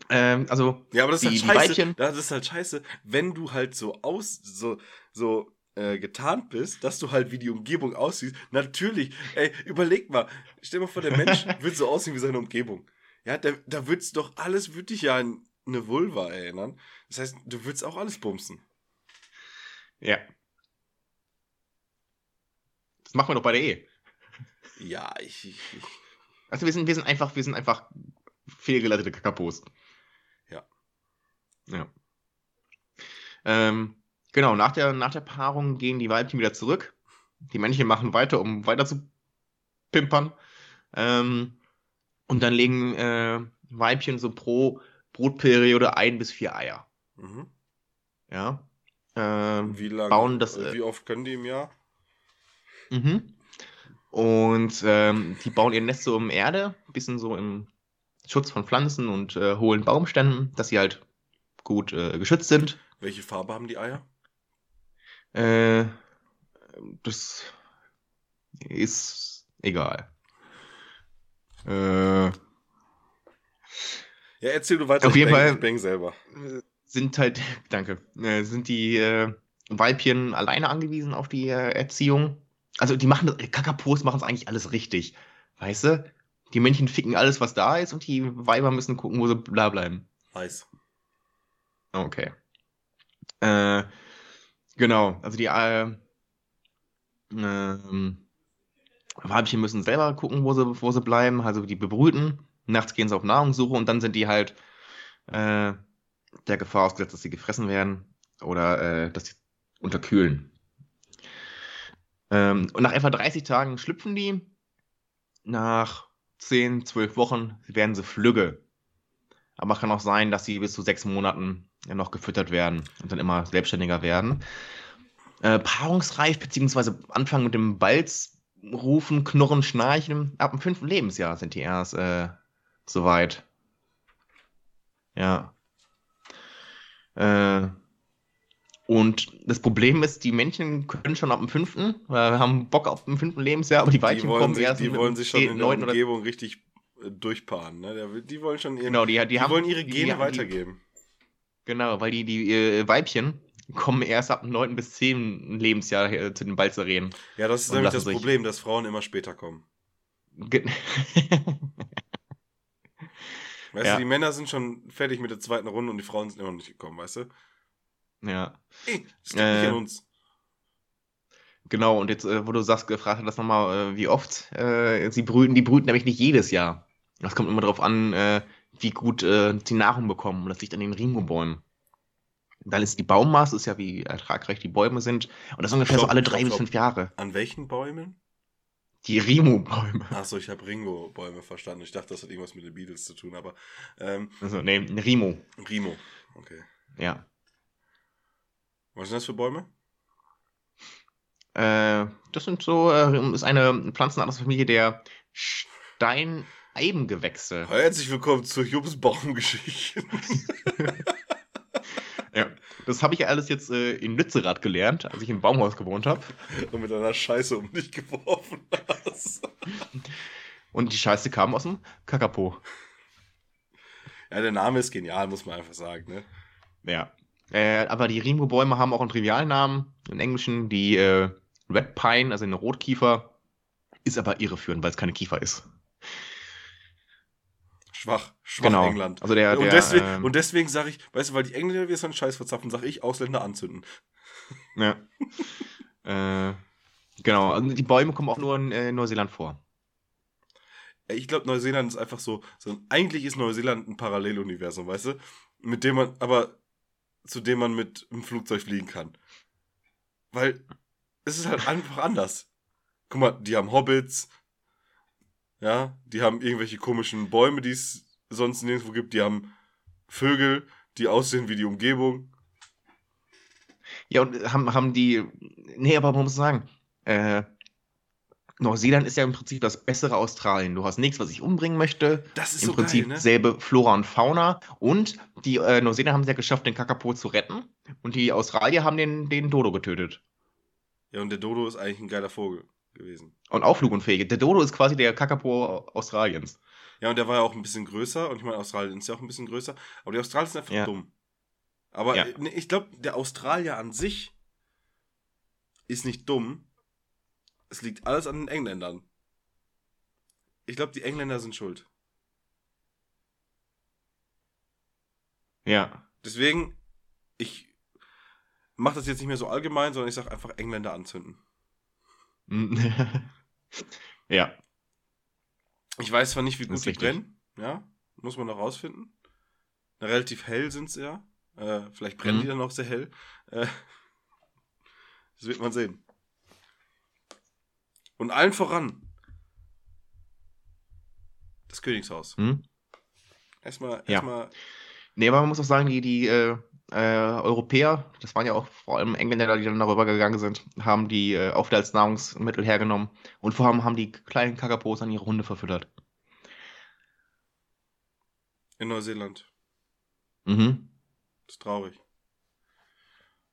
Ähm, also, Ja, aber das ist Die- halt scheiße. Das ist halt scheiße, wenn du halt so aus, so, so äh, getarnt bist, dass du halt wie die Umgebung aussiehst. Natürlich, ey, überleg mal, stell mal vor, der Mensch wird so aussehen wie seine Umgebung. Ja, da, da wird's doch alles, würde dich ja an eine Vulva erinnern. Das heißt, du würdest auch alles bumsen. ja. Das machen wir doch bei der Ehe. Ja, ich, ich, ich Also wir sind, wir sind einfach, wir sind einfach fehlgeleitete Kakapos. Ja. Ja. Ähm, genau, nach der, nach der Paarung gehen die Weibchen wieder zurück. Die Männchen machen weiter, um weiter zu pimpern. Ähm, und dann legen äh, Weibchen so pro Brutperiode ein bis vier Eier. mhm. Ja. Ähm, Wie lange, bauen das, äh, wie oft können die im Jahr? Mhm. Und ähm, die bauen ihr Nest so um Erde, ein bisschen so im Schutz von Pflanzen und äh, hohlen Baumständen, dass sie halt gut äh, geschützt sind. Welche Farbe haben die Eier? Äh, das ist egal. Äh, Ja, erzähl du weiter. Auf jeden Fall- bang selber. sind halt, danke, äh, sind die äh, Weibchen alleine angewiesen auf die äh, Erziehung. Also die machen das, Kakapos machen es eigentlich alles richtig. Weißt du? Die Männchen ficken alles, was da ist und die Weiber müssen gucken, wo sie da bleiben. Weiß. Okay. Äh, genau, also die äh, ähm, Weibchen müssen selber gucken, wo sie, wo sie bleiben, also die bebrüten. Nachts gehen sie auf Nahrungssuche und dann sind die halt äh, der Gefahr ausgesetzt, dass sie gefressen werden oder äh, dass sie unterkühlen. Ähm, und nach etwa 30 Tagen schlüpfen die. Nach 10, 12 Wochen werden sie flügge. Aber kann auch sein, dass sie bis zu sechs Monaten noch gefüttert werden und dann immer selbstständiger werden. Äh, paarungsreif, beziehungsweise anfangen mit dem Balz rufen, knurren, schnarchen. Ab dem fünften Lebensjahr sind die erst äh, soweit. Ja. Äh, und das Problem ist, die Männchen können schon ab dem fünften, äh, haben Bock auf dem fünften Lebensjahr, aber die Weibchen kommen sich, erst die wollen sich schon in der oder Umgebung richtig äh, durchpaaren. Ne? Die wollen schon ihren, Genau, die, die, die haben, wollen ihre Gene die- weitergeben. Genau, weil die, die äh, Weibchen kommen erst ab dem 9. bis 10. Lebensjahr äh, zu den Balzerien. Ja, das ist nämlich das sich- Problem, dass Frauen immer später kommen. Ge Weißt Ja. du, die Männer sind schon fertig mit der zweiten Runde und die Frauen sind immer noch nicht gekommen, weißt du? ja, Ey, das liegt Äh, nicht an uns. genau. Und jetzt, äh, wo du sagst, gefragt hast, nochmal, äh, wie oft äh, sie brüten. Die brüten nämlich nicht jedes Jahr. Das kommt immer darauf an, äh, wie gut äh, sie Nahrung bekommen. Und das liegt an den Rimo-Bäumen. Dann ist die Baummaße, ist ja wie ertragreich die Bäume sind. Und das ist ungefähr so alle drei bis fünf Jahre. An welchen Bäumen? Die Rimo-Bäume. Achso, ich habe Ringo-Bäume verstanden. Ich dachte, das hat irgendwas mit den Beatles zu tun, aber ähm, Also, nee, Rimo. Rimo. Okay. Ja. Was sind das für Bäume? Äh, das sind so, äh, ist eine Pflanzenart aus der Familie der Steineibengewächse. Herzlich willkommen zur Jubs Baumgeschichte. Ja. Das habe ich ja alles jetzt äh, in Lützerath gelernt, als ich im Baumhaus gewohnt habe. und mit einer Scheiße um dich geworfen hast. Und die Scheiße kam aus dem Kakapo. Ja, der Name ist genial, muss man einfach sagen, ne? Ja. Äh, aber die Rimo-Bäume haben auch einen Trivialnamen im Englischen. Die äh, Red Pine, also eine Rotkiefer, ist aber irreführend, weil es keine Kiefer ist. Schwach, schwach Genau. England. Also der, und, der, deswegen, ähm, und deswegen sage ich, weißt du, weil die Engländer wieder so einen Scheiß verzapfen, sage ich, Ausländer anzünden. Ja. äh, genau, also die Bäume kommen auch nur in äh, Neuseeland vor. Ich glaube, Neuseeland ist einfach so, so eigentlich ist Neuseeland ein Paralleluniversum, weißt du? Mit dem man, aber zu dem man mit einem Flugzeug fliegen kann. Weil es ist halt einfach anders. Guck mal, die haben Hobbits, ja, die haben irgendwelche komischen Bäume, die es sonst nirgendwo gibt, die haben Vögel, die aussehen wie die Umgebung. Ja, und haben, haben die. Nee, aber man muss sagen, äh, Neuseeland ist ja im Prinzip das bessere Australien. Du hast nichts, was ich umbringen möchte. Das ist Im so Prinzip geil, ne? selbe Flora und Fauna. Und die äh, Neuseeländer haben es ja geschafft, den Kakapo zu retten. Und die Australier haben den, den Dodo getötet. Ja, und der Dodo ist eigentlich ein geiler Vogel gewesen. Und auch flugunfähig. Der Dodo ist quasi der Kakapo Australiens. Ja, und der war ja auch ein bisschen größer. Und ich meine, Australien ist ja auch ein bisschen größer. Aber die Australier sind einfach Ja. dumm. Aber Ja. nee, ich glaube, der Australier an sich ist nicht dumm. Es liegt alles an den Engländern. Ich glaube, die Engländer sind schuld. Ja. Deswegen, ich mache das jetzt nicht mehr so allgemein, sondern ich sage einfach Engländer anzünden. ja. Ich weiß zwar nicht, wie gut die brennen. Ja, muss man noch rausfinden. Relativ hell sind sie ja. Äh, vielleicht brennen Mhm. die dann auch sehr hell. Äh, das wird man sehen. Und allen voran das Königshaus. Hm? Erstmal, Ja. erstmal, Nee, aber man muss auch sagen, die, die äh, äh, Europäer, das waren ja auch vor allem Engländer, die dann darüber gegangen sind, haben die äh, oft als Nahrungsmittel hergenommen und vor allem haben die kleinen Kakapos an ihre Hunde verfüttert. in Neuseeland. Mhm. Das ist traurig.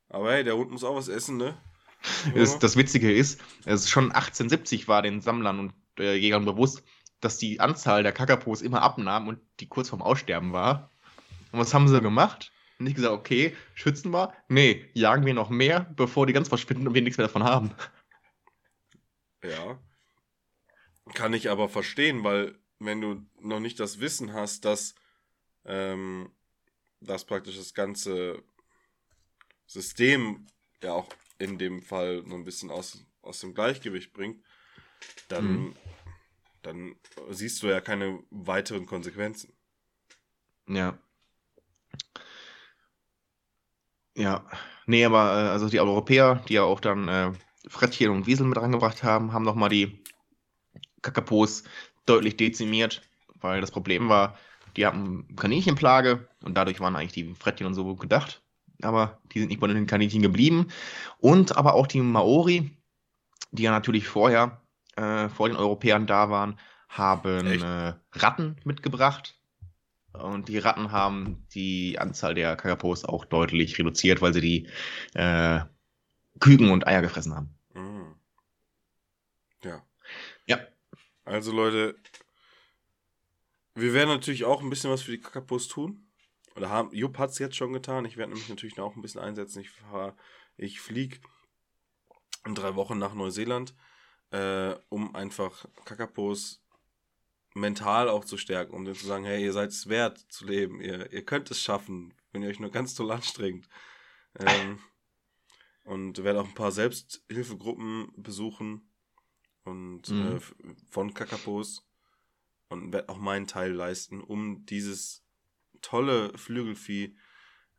Aber hey, der Hund muss auch was essen, ne? Das, das Witzige ist, es ist schon 1870 war den Sammlern und äh, Jägern bewusst, dass die Anzahl der Kakapos immer abnahm und die kurz vorm Aussterben war. Und was haben sie gemacht? Nicht gesagt, okay, schützen wir. Nee, jagen wir noch mehr, bevor die ganz verschwinden und wir nichts mehr davon haben. Ja. Kann ich aber verstehen, weil wenn du noch nicht das Wissen hast, dass, ähm, dass praktisch das ganze System ja auch in dem Fall so ein bisschen aus, aus dem Gleichgewicht bringt, dann, Mhm. dann siehst du ja keine weiteren Konsequenzen. Ja. Ja. Nee, aber äh, also die Europäer, die ja auch dann äh, Frettchen und Wiesel mit reingebracht haben, haben nochmal die Kakapos deutlich dezimiert, weil das Problem war, die hatten Kaninchenplage und dadurch waren eigentlich die Frettchen und so gedacht. Aber die sind nicht bei den Kaninchen geblieben. Und aber auch die Maori, die ja natürlich vorher äh, vor den Europäern da waren, haben äh, Ratten mitgebracht. Und die Ratten haben die Anzahl der Kakapos auch deutlich reduziert, weil sie die äh, Küken und Eier gefressen haben. Mhm. Ja. Ja. Also Leute, wir werden natürlich auch ein bisschen was für die Kakapos tun. Oder haben, Jupp hat es jetzt schon getan. Ich werde nämlich natürlich auch ein bisschen einsetzen. Ich ich fliege in drei Wochen nach Neuseeland, äh, um einfach Kakapos mental auch zu stärken, um denen zu sagen, hey, ihr seid es wert zu leben, ihr, ihr könnt es schaffen, wenn ihr euch nur ganz toll anstrengt. Ähm, und werde auch ein paar Selbsthilfegruppen besuchen und Mhm. äh, von Kakapos und werde auch meinen Teil leisten, um dieses tolle Flügelvieh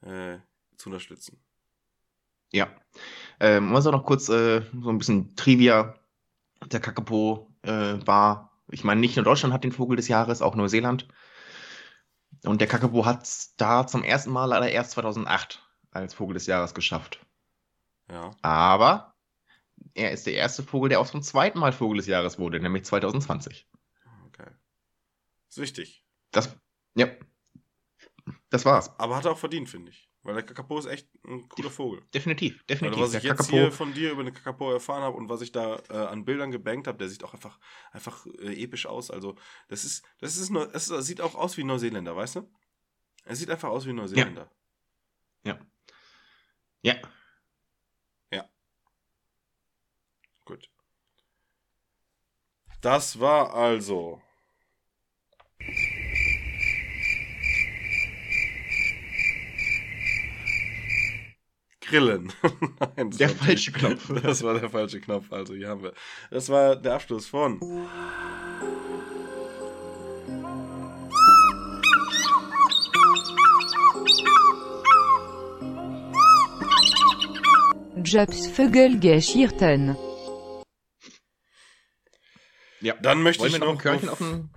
äh, zu unterstützen. Ja. Ähm, muss auch noch kurz äh, so ein bisschen Trivia. Der Kakapo äh, war, ich meine, nicht nur Deutschland hat den Vogel des Jahres, auch Neuseeland. Und der Kakapo hat es da zum ersten Mal leider erst 2008 als Vogel des Jahres geschafft. Ja. Aber er ist der erste Vogel, der auch zum zweiten Mal Vogel des Jahres wurde, nämlich 2020. Okay. Ist wichtig. Das, ja. Das war's. Aber hat er auch verdient, finde ich. Weil der Kakapo ist echt ein cooler Vogel. Definitiv, definitiv. Also was ich der jetzt hier von dir über den Kakapo erfahren habe und was ich da äh, an Bildern gebankt habe, der sieht auch einfach, einfach äh, episch aus. Also das ist, das ist, nur, das sieht auch aus wie ein Neuseeländer, weißt du? Er sieht einfach aus wie ein Neuseeländer. Ja. Gut. Das war also. Grillen. Nein, Der falsche natürlich- Knopf. Das war der falsche Knopf. Also hier haben wir. Das war der Abschluss von. Jobs Vögelgeschichten. Ja. Dann möchte Wollen ich noch noch ein Körnchen auf, auf den.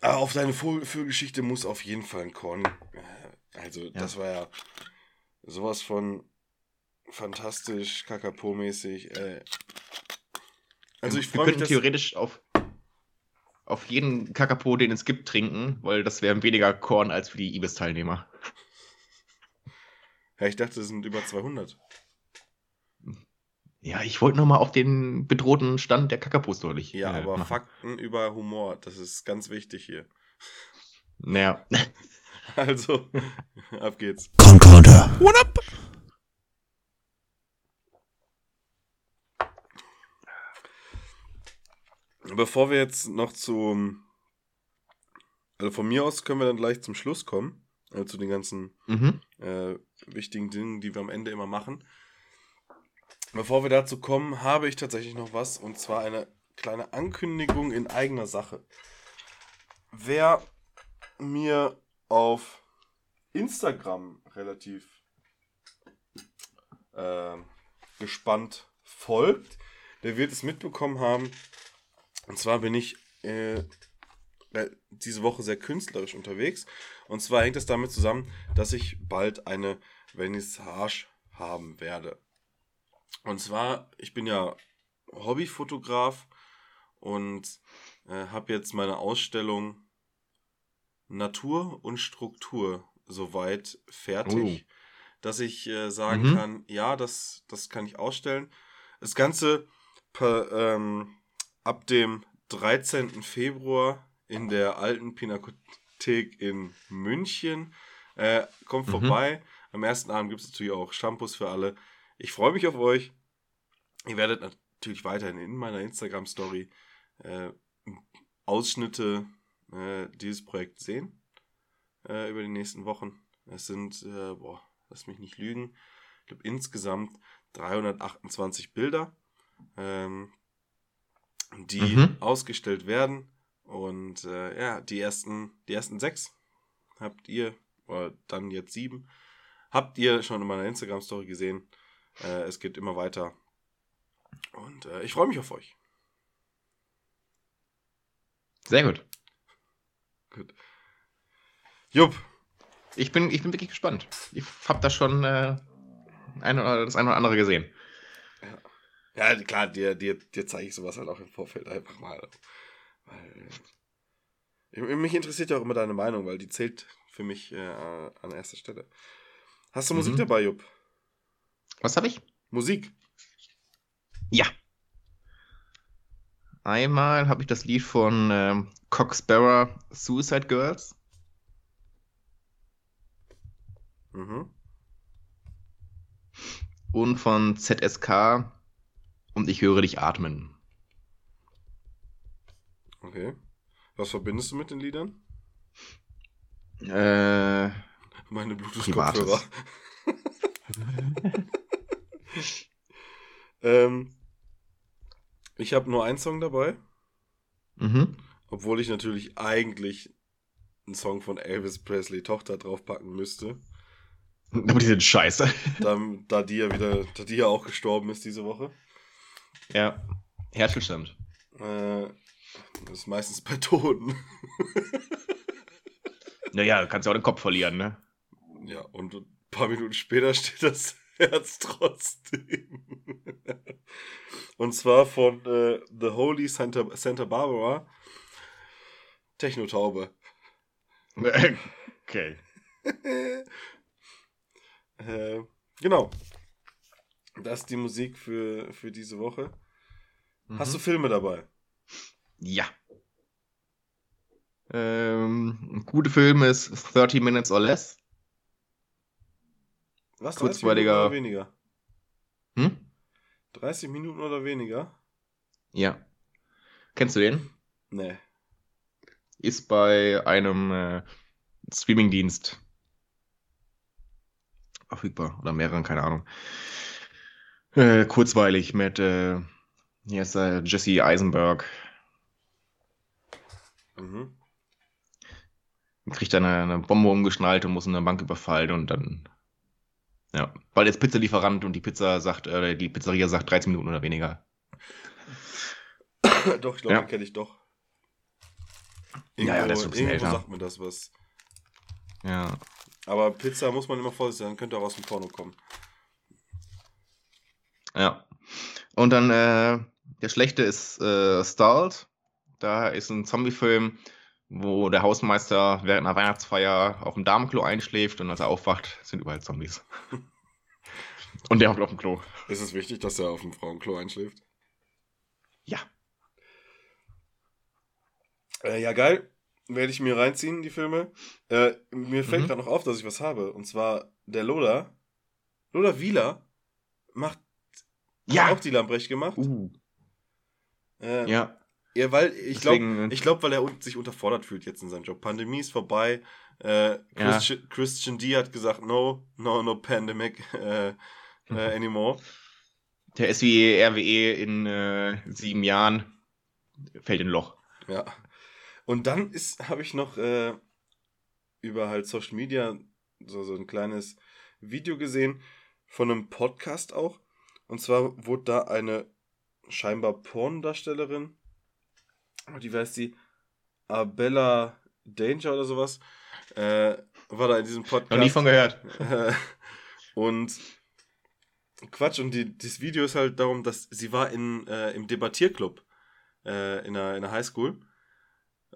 Ah, auf deine Vögelgeschichte muss auf jeden Fall ein Korn. Also, das war ja sowas von fantastisch, Kakapo-mäßig. Äh. Also, ich wir freue mich, könnten dass, theoretisch auf, auf jeden Kakapo, den es gibt, trinken, weil das wären weniger Korn als für die Ibis-Teilnehmer. Ja, ich dachte, es sind über 200. Ja, ich wollte nochmal auf den bedrohten Stand der Kakapos deutlich. Ja, äh, aber machen. Fakten über Humor, das ist ganz wichtig hier. Naja. Also, ab geht's. Concorder. What up? Bevor wir jetzt noch zum. Also von mir aus können wir dann gleich zum Schluss kommen. Also zu den ganzen Mhm. äh, wichtigen Dingen, die wir am Ende immer machen. Bevor wir dazu kommen, habe ich tatsächlich noch was und zwar eine kleine Ankündigung in eigener Sache. Wer mir auf Instagram relativ äh, gespannt folgt, der wird es mitbekommen haben. Und zwar bin ich äh, äh, diese Woche sehr künstlerisch unterwegs. Und zwar hängt es damit zusammen, dass ich bald eine Vernissage haben werde. Und zwar, ich bin ja Hobbyfotograf und äh, habe jetzt meine Ausstellung Natur und Struktur soweit fertig, dass ich äh, sagen Mhm. kann, ja, das, das kann ich ausstellen. Das Ganze per, ähm, ab dem 13. Februar in der alten Pinakothek in München. Äh, kommt Mhm. vorbei. Am ersten Abend gibt es natürlich auch Shampoos für alle. Ich freue mich auf euch. Ihr werdet natürlich weiterhin in meiner Instagram-Story äh, Ausschnitte äh, dieses Projekts sehen äh, über die nächsten Wochen. Es sind, äh, boah, lass mich nicht lügen, ich glaube insgesamt 328 Bilder, ähm, die Mhm. ausgestellt werden. Und äh, ja, die ersten, die ersten sechs habt ihr, oder dann jetzt sieben, habt ihr schon in meiner Instagram-Story gesehen. Äh, es geht immer weiter. Und äh, ich freue mich auf euch. Sehr gut. Gut. Jupp, Ich bin, ich bin wirklich gespannt. Ich habe da schon äh, ein oder, das eine oder andere gesehen. Ja, klar, dir, dir, dir zeige ich sowas halt auch im Vorfeld einfach mal. Weil, äh, mich interessiert ja auch immer deine Meinung, weil die zählt für mich äh, an erster Stelle. Hast du Mhm. Musik dabei, Jupp? Was habe ich? Musik? Ja. Einmal habe ich das Lied von ähm, Coxbearer Suicide Girls. Mhm. und von ZSK und ich höre dich atmen. Okay. Was verbindest du mit den Liedern? Äh, Meine. Bluetooth-Kopfhörer. ähm, ich habe nur einen Song dabei, mhm. obwohl ich natürlich eigentlich einen Song von Elvis Presley Tochter draufpacken müsste. Aber die sind scheiße. da, da die ja wieder, da die ja auch gestorben ist diese Woche. Ja. Herzstillstand. Äh, das ist meistens bei Toten. Naja, du kannst ja auch den Kopf verlieren, ne? ja, und ein paar Minuten später steht das Herz trotzdem. und zwar von äh, The Holy Santa, Santa Barbara. Technotaube. Okay. äh, genau. Das ist die Musik für, für diese Woche. Hast du Filme dabei? Ja. Ähm, ein guter Film ist 30 Minutes or Less. Was? 30 Kurzweiliger- Minuten oder weniger? Hm? 30 Minuten oder weniger? Ja. Kennst du den? Nee. Ist bei einem äh, Streamingdienst verfügbar. Oder mehreren, keine Ahnung. Äh, kurzweilig mit äh, hier ist äh, Jesse Eisenberg. Mhm. Kriegt dann eine, eine Bombe umgeschnallt und muss eine Bank überfallen und dann. Ja, weil jetzt Pizzalieferant und die Pizza sagt, äh, die Pizzeria sagt 13 Minuten oder weniger. doch, ich glaube, Ja. den kenne ich doch. Ja, ja, der ist ein bisschen irgendwo älter. sagt mir das was. Ja. Aber Pizza muss man immer vorsichtig sein, könnte auch aus dem Porno kommen. Ja. Und dann äh, der schlechte ist äh, Stalled. Da ist ein Zombie-Film, wo der Hausmeister während einer Weihnachtsfeier auf dem Damenklo einschläft und als er aufwacht, sind überall Zombies. und der hockt auf dem Klo. Ist es wichtig, dass er auf dem Frauenklo einschläft? Ja. Äh, ja, geil. Werde ich mir reinziehen, die Filme. Äh, mir fällt Mhm. gerade noch auf, dass ich was habe. Und zwar der Lola. Lola Wieler macht Ja. hat auch die Lambrecht gemacht. Uh. Äh, Ja. Ja, weil ich glaube, Deswegen- ich glaub, weil er sich unterfordert fühlt jetzt in seinem Job. Pandemie ist vorbei. Äh, Christian, Christian D hat gesagt, no, no, no pandemic äh, äh, anymore. Der ist wie RWE in äh, sieben Jahren. Fällt in ein Loch. Ja. Und dann ist, habe ich noch äh, über halt Social Media so, so ein kleines Video gesehen von einem Podcast auch. Und zwar wurde da eine scheinbar Porndarstellerin, die weiß die, Abella Danger oder sowas, äh, war da in diesem Podcast. Noch nie von gehört. Äh, und Quatsch, und die, das Video ist halt darum, dass sie war in, äh, im Debattierclub äh, in, einer, in einer Highschool.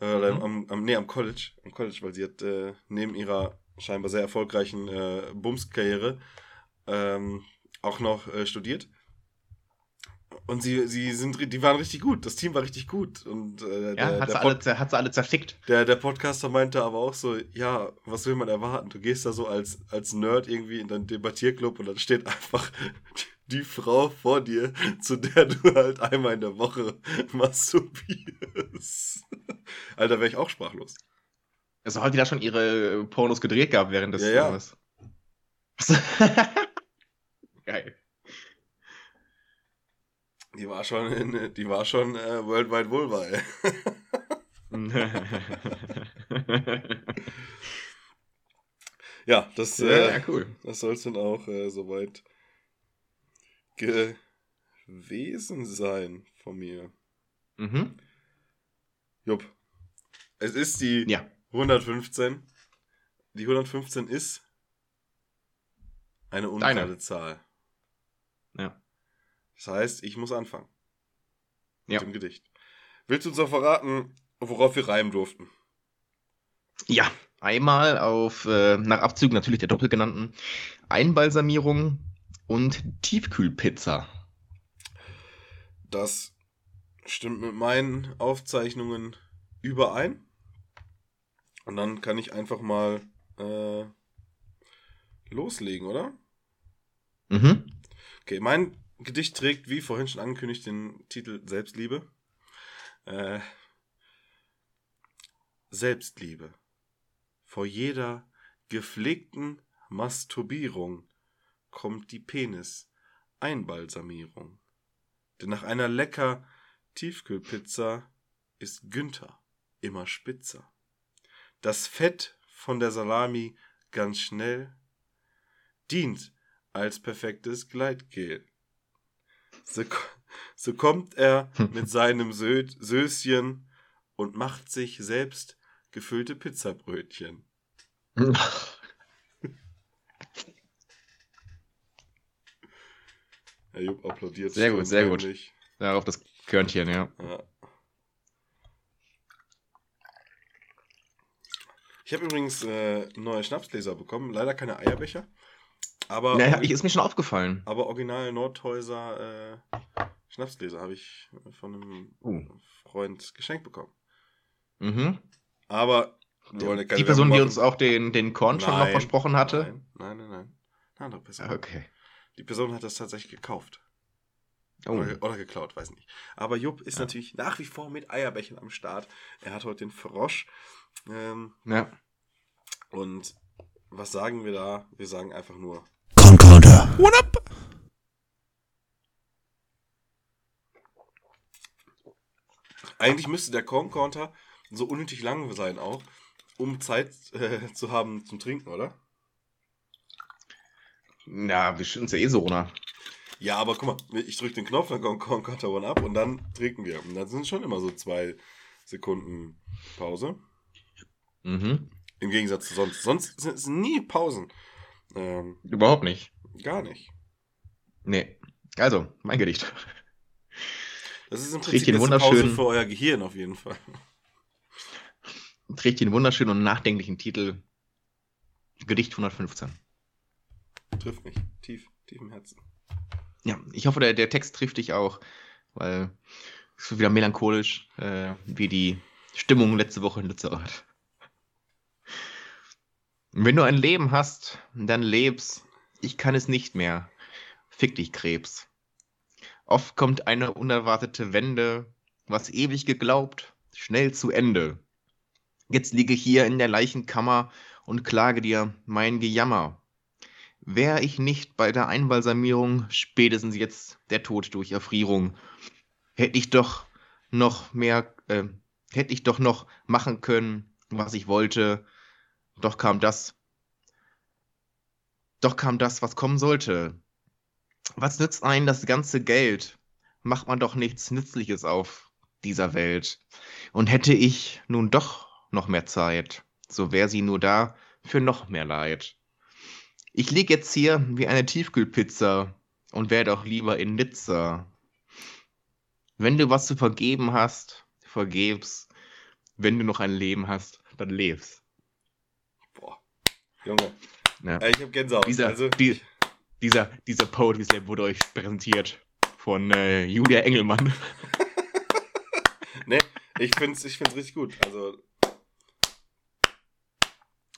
Äh, oder Mhm. am, am, nee, am College. Am College, weil sie hat äh, neben ihrer scheinbar sehr erfolgreichen äh, Bums-Karriere ähm, auch noch äh, studiert. Und sie, sie sind, die waren richtig gut. Das Team war richtig gut. Und äh, Ja, der, hat der, sie, alle, Pod, hat sie alle zerfickt. der, der Podcaster meinte aber auch so, ja, was will man erwarten? Du gehst da so als, als Nerd irgendwie in deinen Debattierclub und dann steht einfach die Frau vor dir, zu der du halt einmal in der Woche masturbierst. Alter, wäre ich auch sprachlos. Also hat die da schon ihre Pornos gedreht gehabt während des Ja, ja. Geil. Die war schon in, die war schon äh, Worldwide Vulva, ey. Ja, das, äh, ja, cool. das soll es dann auch äh, soweit gewesen sein von mir. Mhm. Jupp. Es ist die Ja. 115. Die 115 ist eine ungerade Deine. Zahl. Ja. Das heißt, ich muss anfangen. Ja. Mit dem Gedicht. Willst du uns auch verraten, worauf wir reimen durften? Ja, einmal auf, äh, nach Abzügen natürlich der doppelt genannten, Einbalsamierung und Tiefkühlpizza. Das stimmt mit meinen Aufzeichnungen überein. Und dann kann ich einfach mal äh, loslegen, oder? Mhm. Okay, mein Gedicht trägt, wie vorhin schon angekündigt, den Titel Selbstliebe. Äh, Selbstliebe. Vor jeder gepflegten Masturbierung kommt die Penis-Einbalsamierung. Denn nach einer lecker Tiefkühlpizza ist Günther immer spitzer. Das Fett von der Salami ganz schnell dient als perfektes Gleitgel. So, so kommt er mit seinem Sö Söschen und macht sich selbst gefüllte Pizzabrötchen. Herr Jupp applaudiert. Sehr gut, sehr gut. Darauf das Körnchen, ja. Ja. Ich habe übrigens äh, neue Schnapsgläser bekommen. Leider keine Eierbecher. Aber, Naja, ich, ist mir schon aufgefallen. aber original Nordhäuser äh, Schnapsgläser habe ich von einem Uh. Freund geschenkt bekommen. Mhm. Aber wir wollen ja keine Die Person, die uns auch den, den Korn schon noch Nein, versprochen hatte. Nein, nein, nein. nein. Eine andere Person. Okay. Die Person hat das tatsächlich gekauft. Oh. Oder, oder geklaut, weiß nicht. Aber Jupp ist Ja. natürlich nach wie vor mit Eierbechern am Start. Er hat heute den Frosch. Ähm, Ja. und was sagen wir da? Wir sagen einfach nur. Concorder. What up? Eigentlich müsste der Corn-Counter so unnötig lang sein auch, um Zeit äh, zu haben zum Trinken, oder? Ja, wir schütten es ja eh so runter. Ja, aber guck mal, ich drücke den Knopf, dann kommt Corn-Counter One ab und dann trinken wir. Und dann sind schon immer so zwei Sekunden Pause. Mhm. Im Gegensatz zu sonst. Sonst sind es nie Pausen. Ähm, Überhaupt nicht. gar nicht. Nee. Also, mein Gedicht. Das ist im Prinzip eine Pause wunderschönen- für euer Gehirn auf jeden Fall. Trägt den wunderschönen und nachdenklichen Titel Gedicht 115. Trifft mich. Tief, tief im Herzen. Ja, ich hoffe, der, der Text trifft dich auch, weil es ist wieder melancholisch, äh, wie die Stimmung letzte Woche in Lützerath. Wenn du ein Leben hast, dann lebst. Ich kann es nicht mehr. Fick dich, Krebs. Oft kommt eine unerwartete Wende, was ewig geglaubt, schnell zu Ende. Jetzt liege ich hier in der Leichenkammer und klage dir mein Gejammer. Wär ich nicht bei der Einbalsamierung, spätestens jetzt der Tod durch Erfrierung, hätte ich doch noch mehr, äh, hätte ich doch noch machen können, was ich wollte, doch kam das, doch kam das, was kommen sollte. Was nützt einen das ganze Geld? Macht man doch nichts Nützliches auf dieser Welt. Und hätte ich nun doch noch mehr Zeit, so wär sie nur da für noch mehr Leid. Ich lieg jetzt hier wie eine Tiefkühlpizza und wär doch lieber in Nizza. Wenn du was zu vergeben hast, vergeb's. Wenn du noch ein Leben hast, dann leb's. Junge. Ja. Ich hab Gänsehaut. Dieser, also, die, dieser, dieser Poetry Slam wurde euch präsentiert von äh, Julia Engelmann. Ne, ich find's, ich find's richtig gut. Also.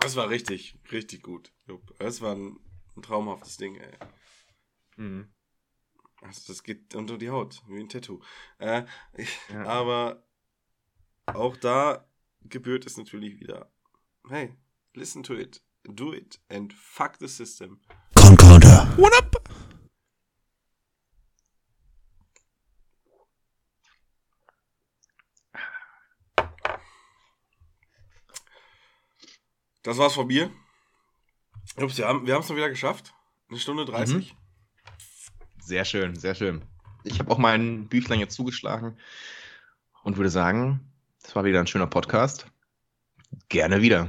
Das war richtig, richtig gut. Das war ein, ein traumhaftes Ding, ey. Mhm. Also das geht unter die Haut, wie ein Tattoo. Äh, ich, Ja. Aber auch da gebührt es natürlich wieder. Hey, listen to it, do it and fuck the system. Concorder. Das war's von mir. Ups, wir haben wir es mal wieder geschafft. Eine Stunde 30. Sehr schön, sehr schön. Ich habe auch mein Büchlein jetzt zugeschlagen und würde sagen, das war wieder ein schöner Podcast. Gerne wieder.